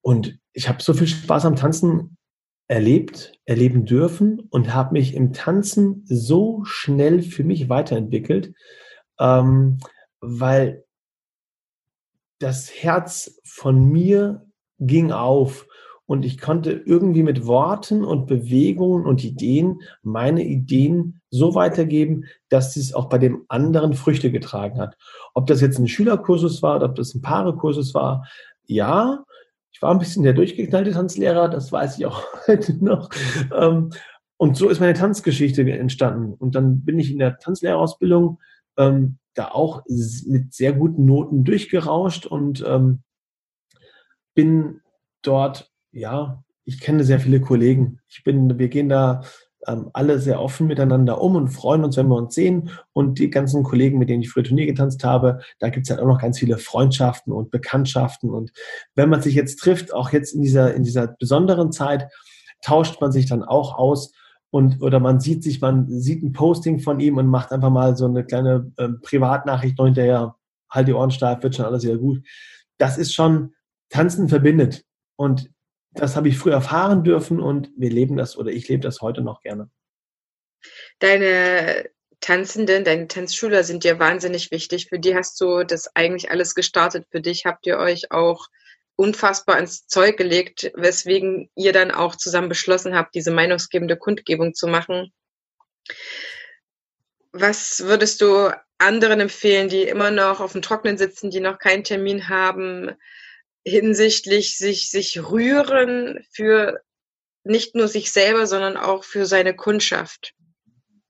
und ich habe so viel Spaß am Tanzen erlebt, erleben dürfen und habe mich im Tanzen so schnell für mich weiterentwickelt, ähm, weil das Herz von mir ging auf und ich konnte irgendwie mit Worten und Bewegungen und Ideen meine Ideen so weitergeben, dass es auch bei dem anderen Früchte getragen hat. Ob das jetzt ein Schülerkursus war oder ob das ein Paarekursus war, ja, ich war ein bisschen der durchgeknallte Tanzlehrer, das weiß ich auch heute noch. Ähm, und so ist meine Tanzgeschichte entstanden. Und dann bin ich in der Tanzlehrerausbildung ähm, da auch mit sehr guten Noten durchgerauscht und ähm, bin dort, ja, ich kenne sehr viele Kollegen. Ich bin, wir gehen da ähm, alle sehr offen miteinander um und freuen uns, wenn wir uns sehen. Und die ganzen Kollegen, mit denen ich früher Turnier getanzt habe, da gibt es halt auch noch ganz viele Freundschaften und Bekanntschaften. Und wenn man sich jetzt trifft, auch jetzt in dieser, in dieser besonderen Zeit, tauscht man sich dann auch aus und oder man sieht sich, man sieht ein Posting von ihm und macht einfach mal so eine kleine äh, Privatnachricht noch hinterher, halt die Ohren steif, wird schon alles wieder gut. Das ist schon, Tanzen verbindet. Und das habe ich früher erfahren dürfen und wir leben das oder ich lebe das heute noch gerne.
Deine Tanzenden, deine Tanzschüler sind dir wahnsinnig wichtig. Für die hast du das eigentlich alles gestartet. Für dich habt ihr euch auch unfassbar ins Zeug gelegt, weswegen ihr dann auch zusammen beschlossen habt, diese meinungsgebende Kundgebung zu machen. Was würdest du anderen empfehlen, die immer noch auf dem Trocknen sitzen, die noch keinen Termin haben, hinsichtlich sich, sich rühren für nicht nur sich selber, sondern auch für seine Kundschaft?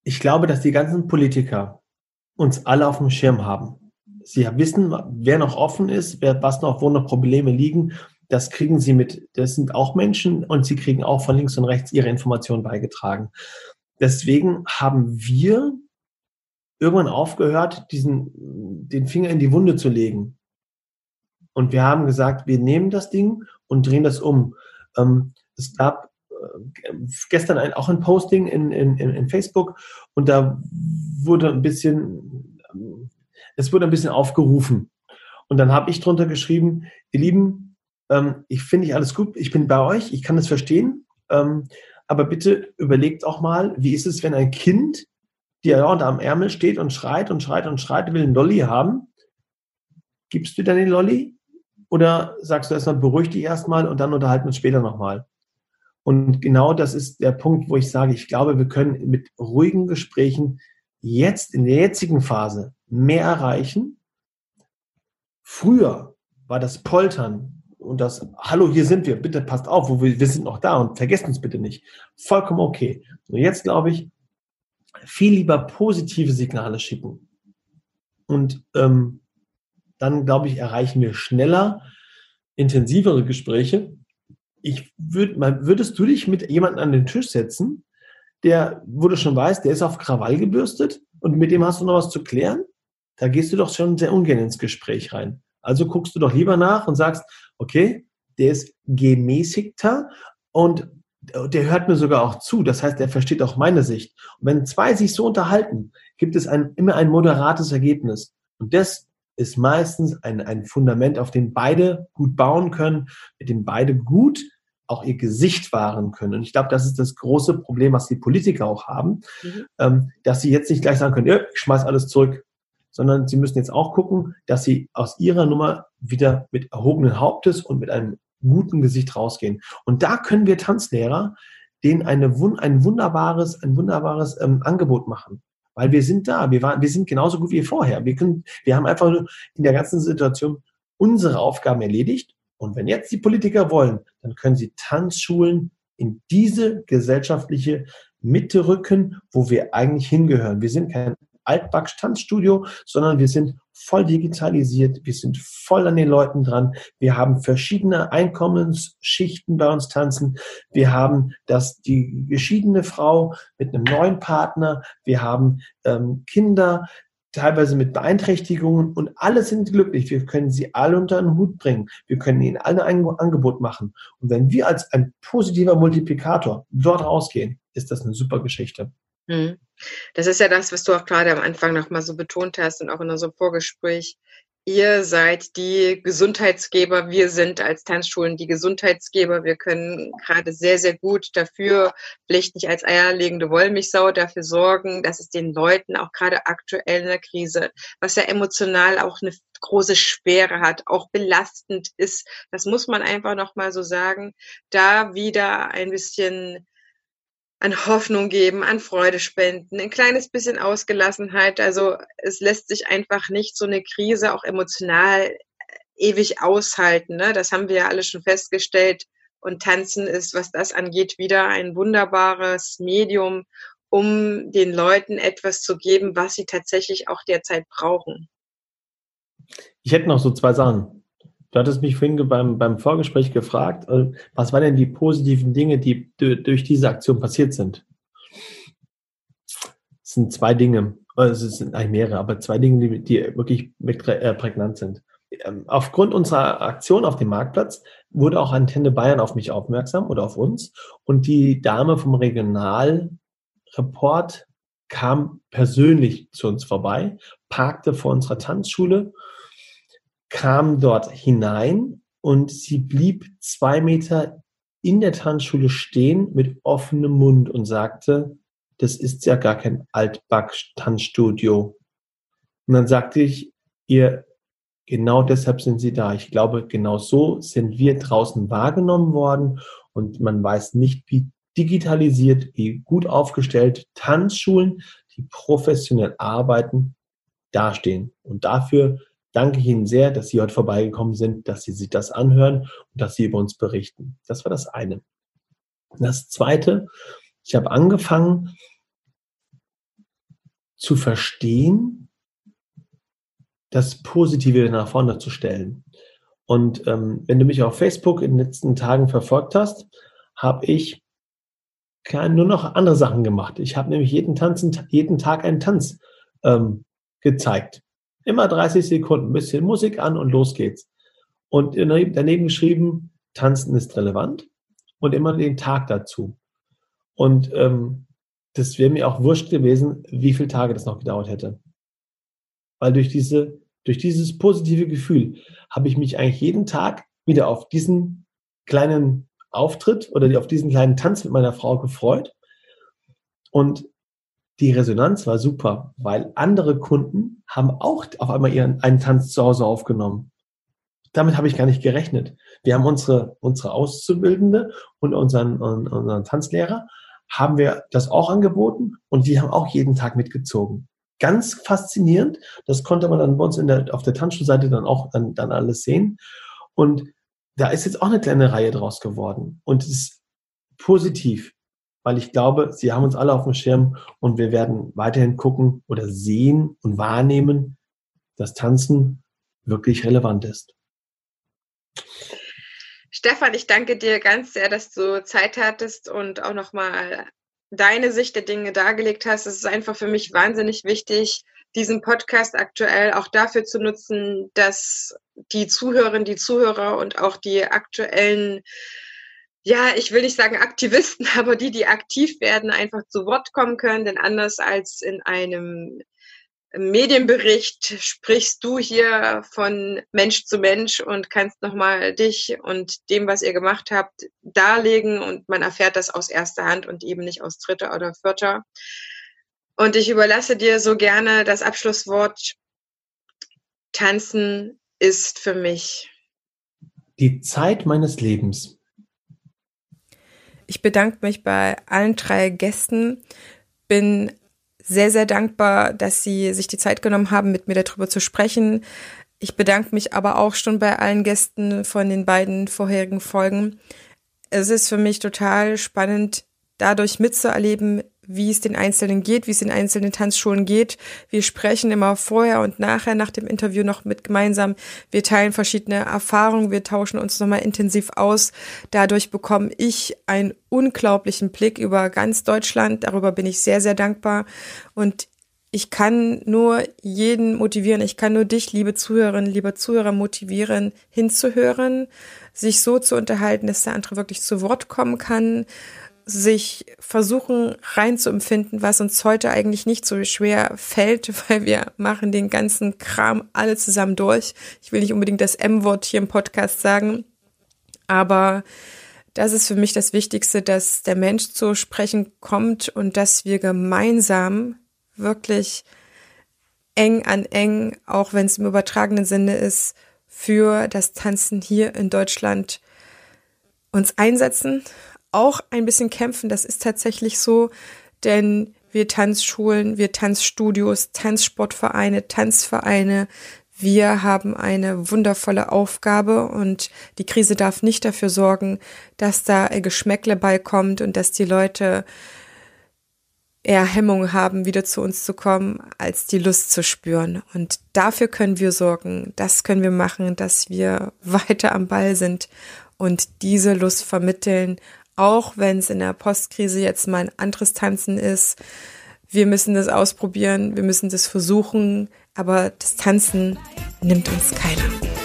Ich glaube, dass die ganzen Politiker uns alle auf dem Schirm haben. Sie wissen, wer noch offen ist, wer, was noch, wo noch Probleme liegen. Das kriegen Sie mit. Das sind auch Menschen und Sie kriegen auch von links und rechts Ihre Informationen beigetragen. Deswegen haben wir irgendwann aufgehört, diesen, den Finger in die Wunde zu legen. Und wir haben gesagt, wir nehmen das Ding und drehen das um. Ähm, es gab äh, gestern ein, auch ein Posting in, in, in Facebook und da wurde ein bisschen es wurde ein bisschen aufgerufen. Und dann habe ich drunter geschrieben, ihr Lieben, ähm, ich finde ich alles gut, ich bin bei euch, ich kann das verstehen, ähm, aber bitte überlegt auch mal, wie ist es, wenn ein Kind, die ja am Ärmel steht und schreit und schreit und schreit, will einen Lolli haben, gibst du dann den Lolli? Oder sagst du erstmal, beruhig dich erstmal und dann unterhalten wir uns später nochmal? Und genau das ist der Punkt, wo ich sage, ich glaube, wir können mit ruhigen Gesprächen jetzt in der jetzigen Phase mehr erreichen. Früher war das Poltern und das Hallo, hier sind wir, bitte passt auf, wo wir, wir sind noch da und vergesst uns bitte nicht. Vollkommen okay. Und jetzt glaube ich, viel lieber positive Signale schicken. Und ähm, dann, glaube ich, erreichen wir schneller intensivere Gespräche, ich würde, würdest du dich mit jemandem an den Tisch setzen, der, wo du schon weißt, der ist auf Krawall gebürstet und mit dem hast du noch was zu klären? Da gehst du doch schon sehr ungern ins Gespräch rein. Also guckst du doch lieber nach und sagst, okay, der ist gemäßigter und der hört mir sogar auch zu. Das heißt, er versteht auch meine Sicht. Und wenn zwei sich so unterhalten, gibt es ein, immer ein moderates Ergebnis. Und das ist meistens ein, ein Fundament, auf dem beide gut bauen können, mit dem beide gut auch ihr Gesicht wahren können. Und ich glaube, das ist das große Problem, was die Politiker auch haben, mhm. ähm, dass sie jetzt nicht gleich sagen können, ich schmeiß alles zurück, sondern sie müssen jetzt auch gucken, dass sie aus ihrer Nummer wieder mit erhobenen Hauptes und mit einem guten Gesicht rausgehen. Und da können wir Tanzlehrer denen eine, ein wunderbares, ein wunderbares ähm, Angebot machen. Weil wir sind da, wir, waren, wir sind genauso gut wie vorher. Wir, können, wir haben einfach in der ganzen Situation unsere Aufgaben erledigt und wenn jetzt die Politiker wollen, dann können sie Tanzschulen in diese gesellschaftliche Mitte rücken, wo wir eigentlich hingehören. Wir sind kein Altbackstanzstudio, sondern wir sind voll digitalisiert, wir sind voll an den Leuten dran, wir haben verschiedene Einkommensschichten bei uns tanzen, wir haben das, die geschiedene Frau mit einem neuen Partner, wir haben ähm, Kinder, teilweise mit Beeinträchtigungen und alle sind glücklich. Wir können sie alle unter einen Hut bringen. Wir können ihnen alle ein Angebot machen. Und wenn wir als ein positiver Multiplikator dort rausgehen, ist das eine super Geschichte.
Hm. Das ist ja das, was du auch gerade am Anfang nochmal so betont hast und auch in unserem Vorgespräch ihr seid die Gesundheitsgeber, wir sind als Tanzschulen die Gesundheitsgeber. Wir können gerade sehr, sehr gut dafür, vielleicht nicht als eierlegende Wollmilchsau, dafür sorgen, dass es den Leuten auch gerade aktuell in der Krise, was ja emotional auch eine große Schwere hat, auch belastend ist, das muss man einfach nochmal so sagen, da wieder ein bisschen an Hoffnung geben, an Freude spenden, ein kleines bisschen Ausgelassenheit. Also es lässt sich einfach nicht so eine Krise auch emotional ewig aushalten. Ne? Das haben wir ja alle schon festgestellt. Und Tanzen ist, was das angeht, wieder ein wunderbares Medium, um den Leuten etwas zu geben, was sie tatsächlich auch derzeit brauchen.
Ich hätte noch so zwei Sachen. Du hattest mich vorhin beim, beim Vorgespräch gefragt, äh, was waren denn die positiven Dinge, die durch diese Aktion passiert sind? Es sind zwei Dinge, also es sind eigentlich mehrere, aber zwei Dinge, die, die wirklich äh, prägnant sind. Ähm, aufgrund unserer Aktion auf dem Marktplatz wurde auch Antenne Bayern auf mich aufmerksam oder auf uns und die Dame vom Regionalreport kam persönlich zu uns vorbei, parkte vor unserer Tanzschule kam dort hinein und sie blieb zwei Meter in der Tanzschule stehen mit offenem Mund und sagte, das ist ja gar kein Altback-Tanzstudio. Und dann sagte ich ihr, genau deshalb sind sie da. Ich glaube, genau so sind wir draußen wahrgenommen worden und man weiß nicht, wie digitalisiert, wie gut aufgestellt Tanzschulen, die professionell arbeiten, dastehen. Und dafür danke ich Ihnen sehr, dass Sie heute vorbeigekommen sind, dass Sie sich das anhören und dass Sie über uns berichten. Das war das eine. Das zweite, ich habe angefangen zu verstehen, das Positive nach vorne zu stellen. Und ähm, wenn du mich auf Facebook in den letzten Tagen verfolgt hast, habe ich nur noch andere Sachen gemacht. Ich habe nämlich jeden, Tanzen, jeden Tag einen Tanz ähm, gezeigt. Immer 30 Sekunden, bisschen Musik an und los geht's. Und daneben geschrieben, tanzen ist relevant und immer den Tag dazu. Und ähm, das wäre mir auch wurscht gewesen, wie viele Tage das noch gedauert hätte. Weil durch diese, durch dieses positive Gefühl habe ich mich eigentlich jeden Tag wieder auf diesen kleinen Auftritt oder auf diesen kleinen Tanz mit meiner Frau gefreut. Und die Resonanz war super, weil andere Kunden haben auch auf einmal ihren einen Tanz zu Hause aufgenommen. Damit habe ich gar nicht gerechnet. Wir haben unsere, unsere Auszubildende und unseren, unseren Tanzlehrer haben wir das auch angeboten und die haben auch jeden Tag mitgezogen. Ganz faszinierend. Das konnte man dann bei uns in der, auf der Tanzschulseite dann auch dann, dann alles sehen. Und da ist jetzt auch eine kleine Reihe draus geworden. Und es ist positiv, weil ich glaube, sie haben uns alle auf dem Schirm und wir werden weiterhin gucken oder sehen und wahrnehmen, dass Tanzen wirklich relevant ist.
Stefan, ich danke dir ganz sehr, dass du Zeit hattest und auch nochmal deine Sicht der Dinge dargelegt hast. Es ist einfach für mich wahnsinnig wichtig, diesen Podcast aktuell auch dafür zu nutzen, dass die Zuhörerinnen, die Zuhörer und auch die aktuellen, ja, ich will nicht sagen Aktivisten, aber die, die aktiv werden, einfach zu Wort kommen können. Denn anders als in einem Medienbericht sprichst du hier von Mensch zu Mensch und kannst nochmal dich und dem, was ihr gemacht habt, darlegen und man erfährt das aus erster Hand und eben nicht aus dritter oder vierter. Und ich überlasse dir so gerne das Abschlusswort. Tanzen ist für mich
die Zeit meines Lebens.
Ich bedanke mich bei allen drei Gästen, bin sehr, sehr dankbar, dass Sie sich die Zeit genommen haben, mit mir darüber zu sprechen. Ich bedanke mich aber auch schon bei allen Gästen von den beiden vorherigen Folgen. Es ist für mich total spannend, dadurch mitzuerleben, wie es den Einzelnen geht, wie es den einzelnen Tanzschulen geht. Wir sprechen immer vorher und nachher nach dem Interview noch mit gemeinsam. Wir teilen verschiedene Erfahrungen, wir tauschen uns nochmal intensiv aus. Dadurch bekomme ich einen unglaublichen Blick über ganz Deutschland. Darüber bin ich sehr, sehr dankbar. Und ich kann nur jeden motivieren, ich kann nur dich, liebe Zuhörerinnen, liebe Zuhörer, motivieren, hinzuhören, sich so zu unterhalten, dass der andere wirklich zu Wort kommen kann sich versuchen reinzuempfinden, was uns heute eigentlich nicht so schwer fällt, weil wir machen den ganzen Kram alle zusammen durch. Ich will nicht unbedingt das M-Wort hier im Podcast sagen, aber das ist für mich das Wichtigste, dass der Mensch zu sprechen kommt und dass wir gemeinsam wirklich eng an eng, auch wenn es im übertragenen Sinne ist, für das Tanzen hier in Deutschland uns einsetzen auch ein bisschen kämpfen. Das ist tatsächlich so, denn wir Tanzschulen, wir Tanzstudios, Tanzsportvereine, Tanzvereine, wir haben eine wundervolle Aufgabe und die Krise darf nicht dafür sorgen, dass da Geschmäckle beikommt und dass die Leute eher Hemmungen haben, wieder zu uns zu kommen, als die Lust zu spüren. Und dafür können wir sorgen, das können wir machen, dass wir weiter am Ball sind und diese Lust vermitteln, auch wenn es in der Postkrise jetzt mal ein anderes Tanzen ist. Wir müssen das ausprobieren, wir müssen das versuchen, aber das Tanzen nimmt uns keiner.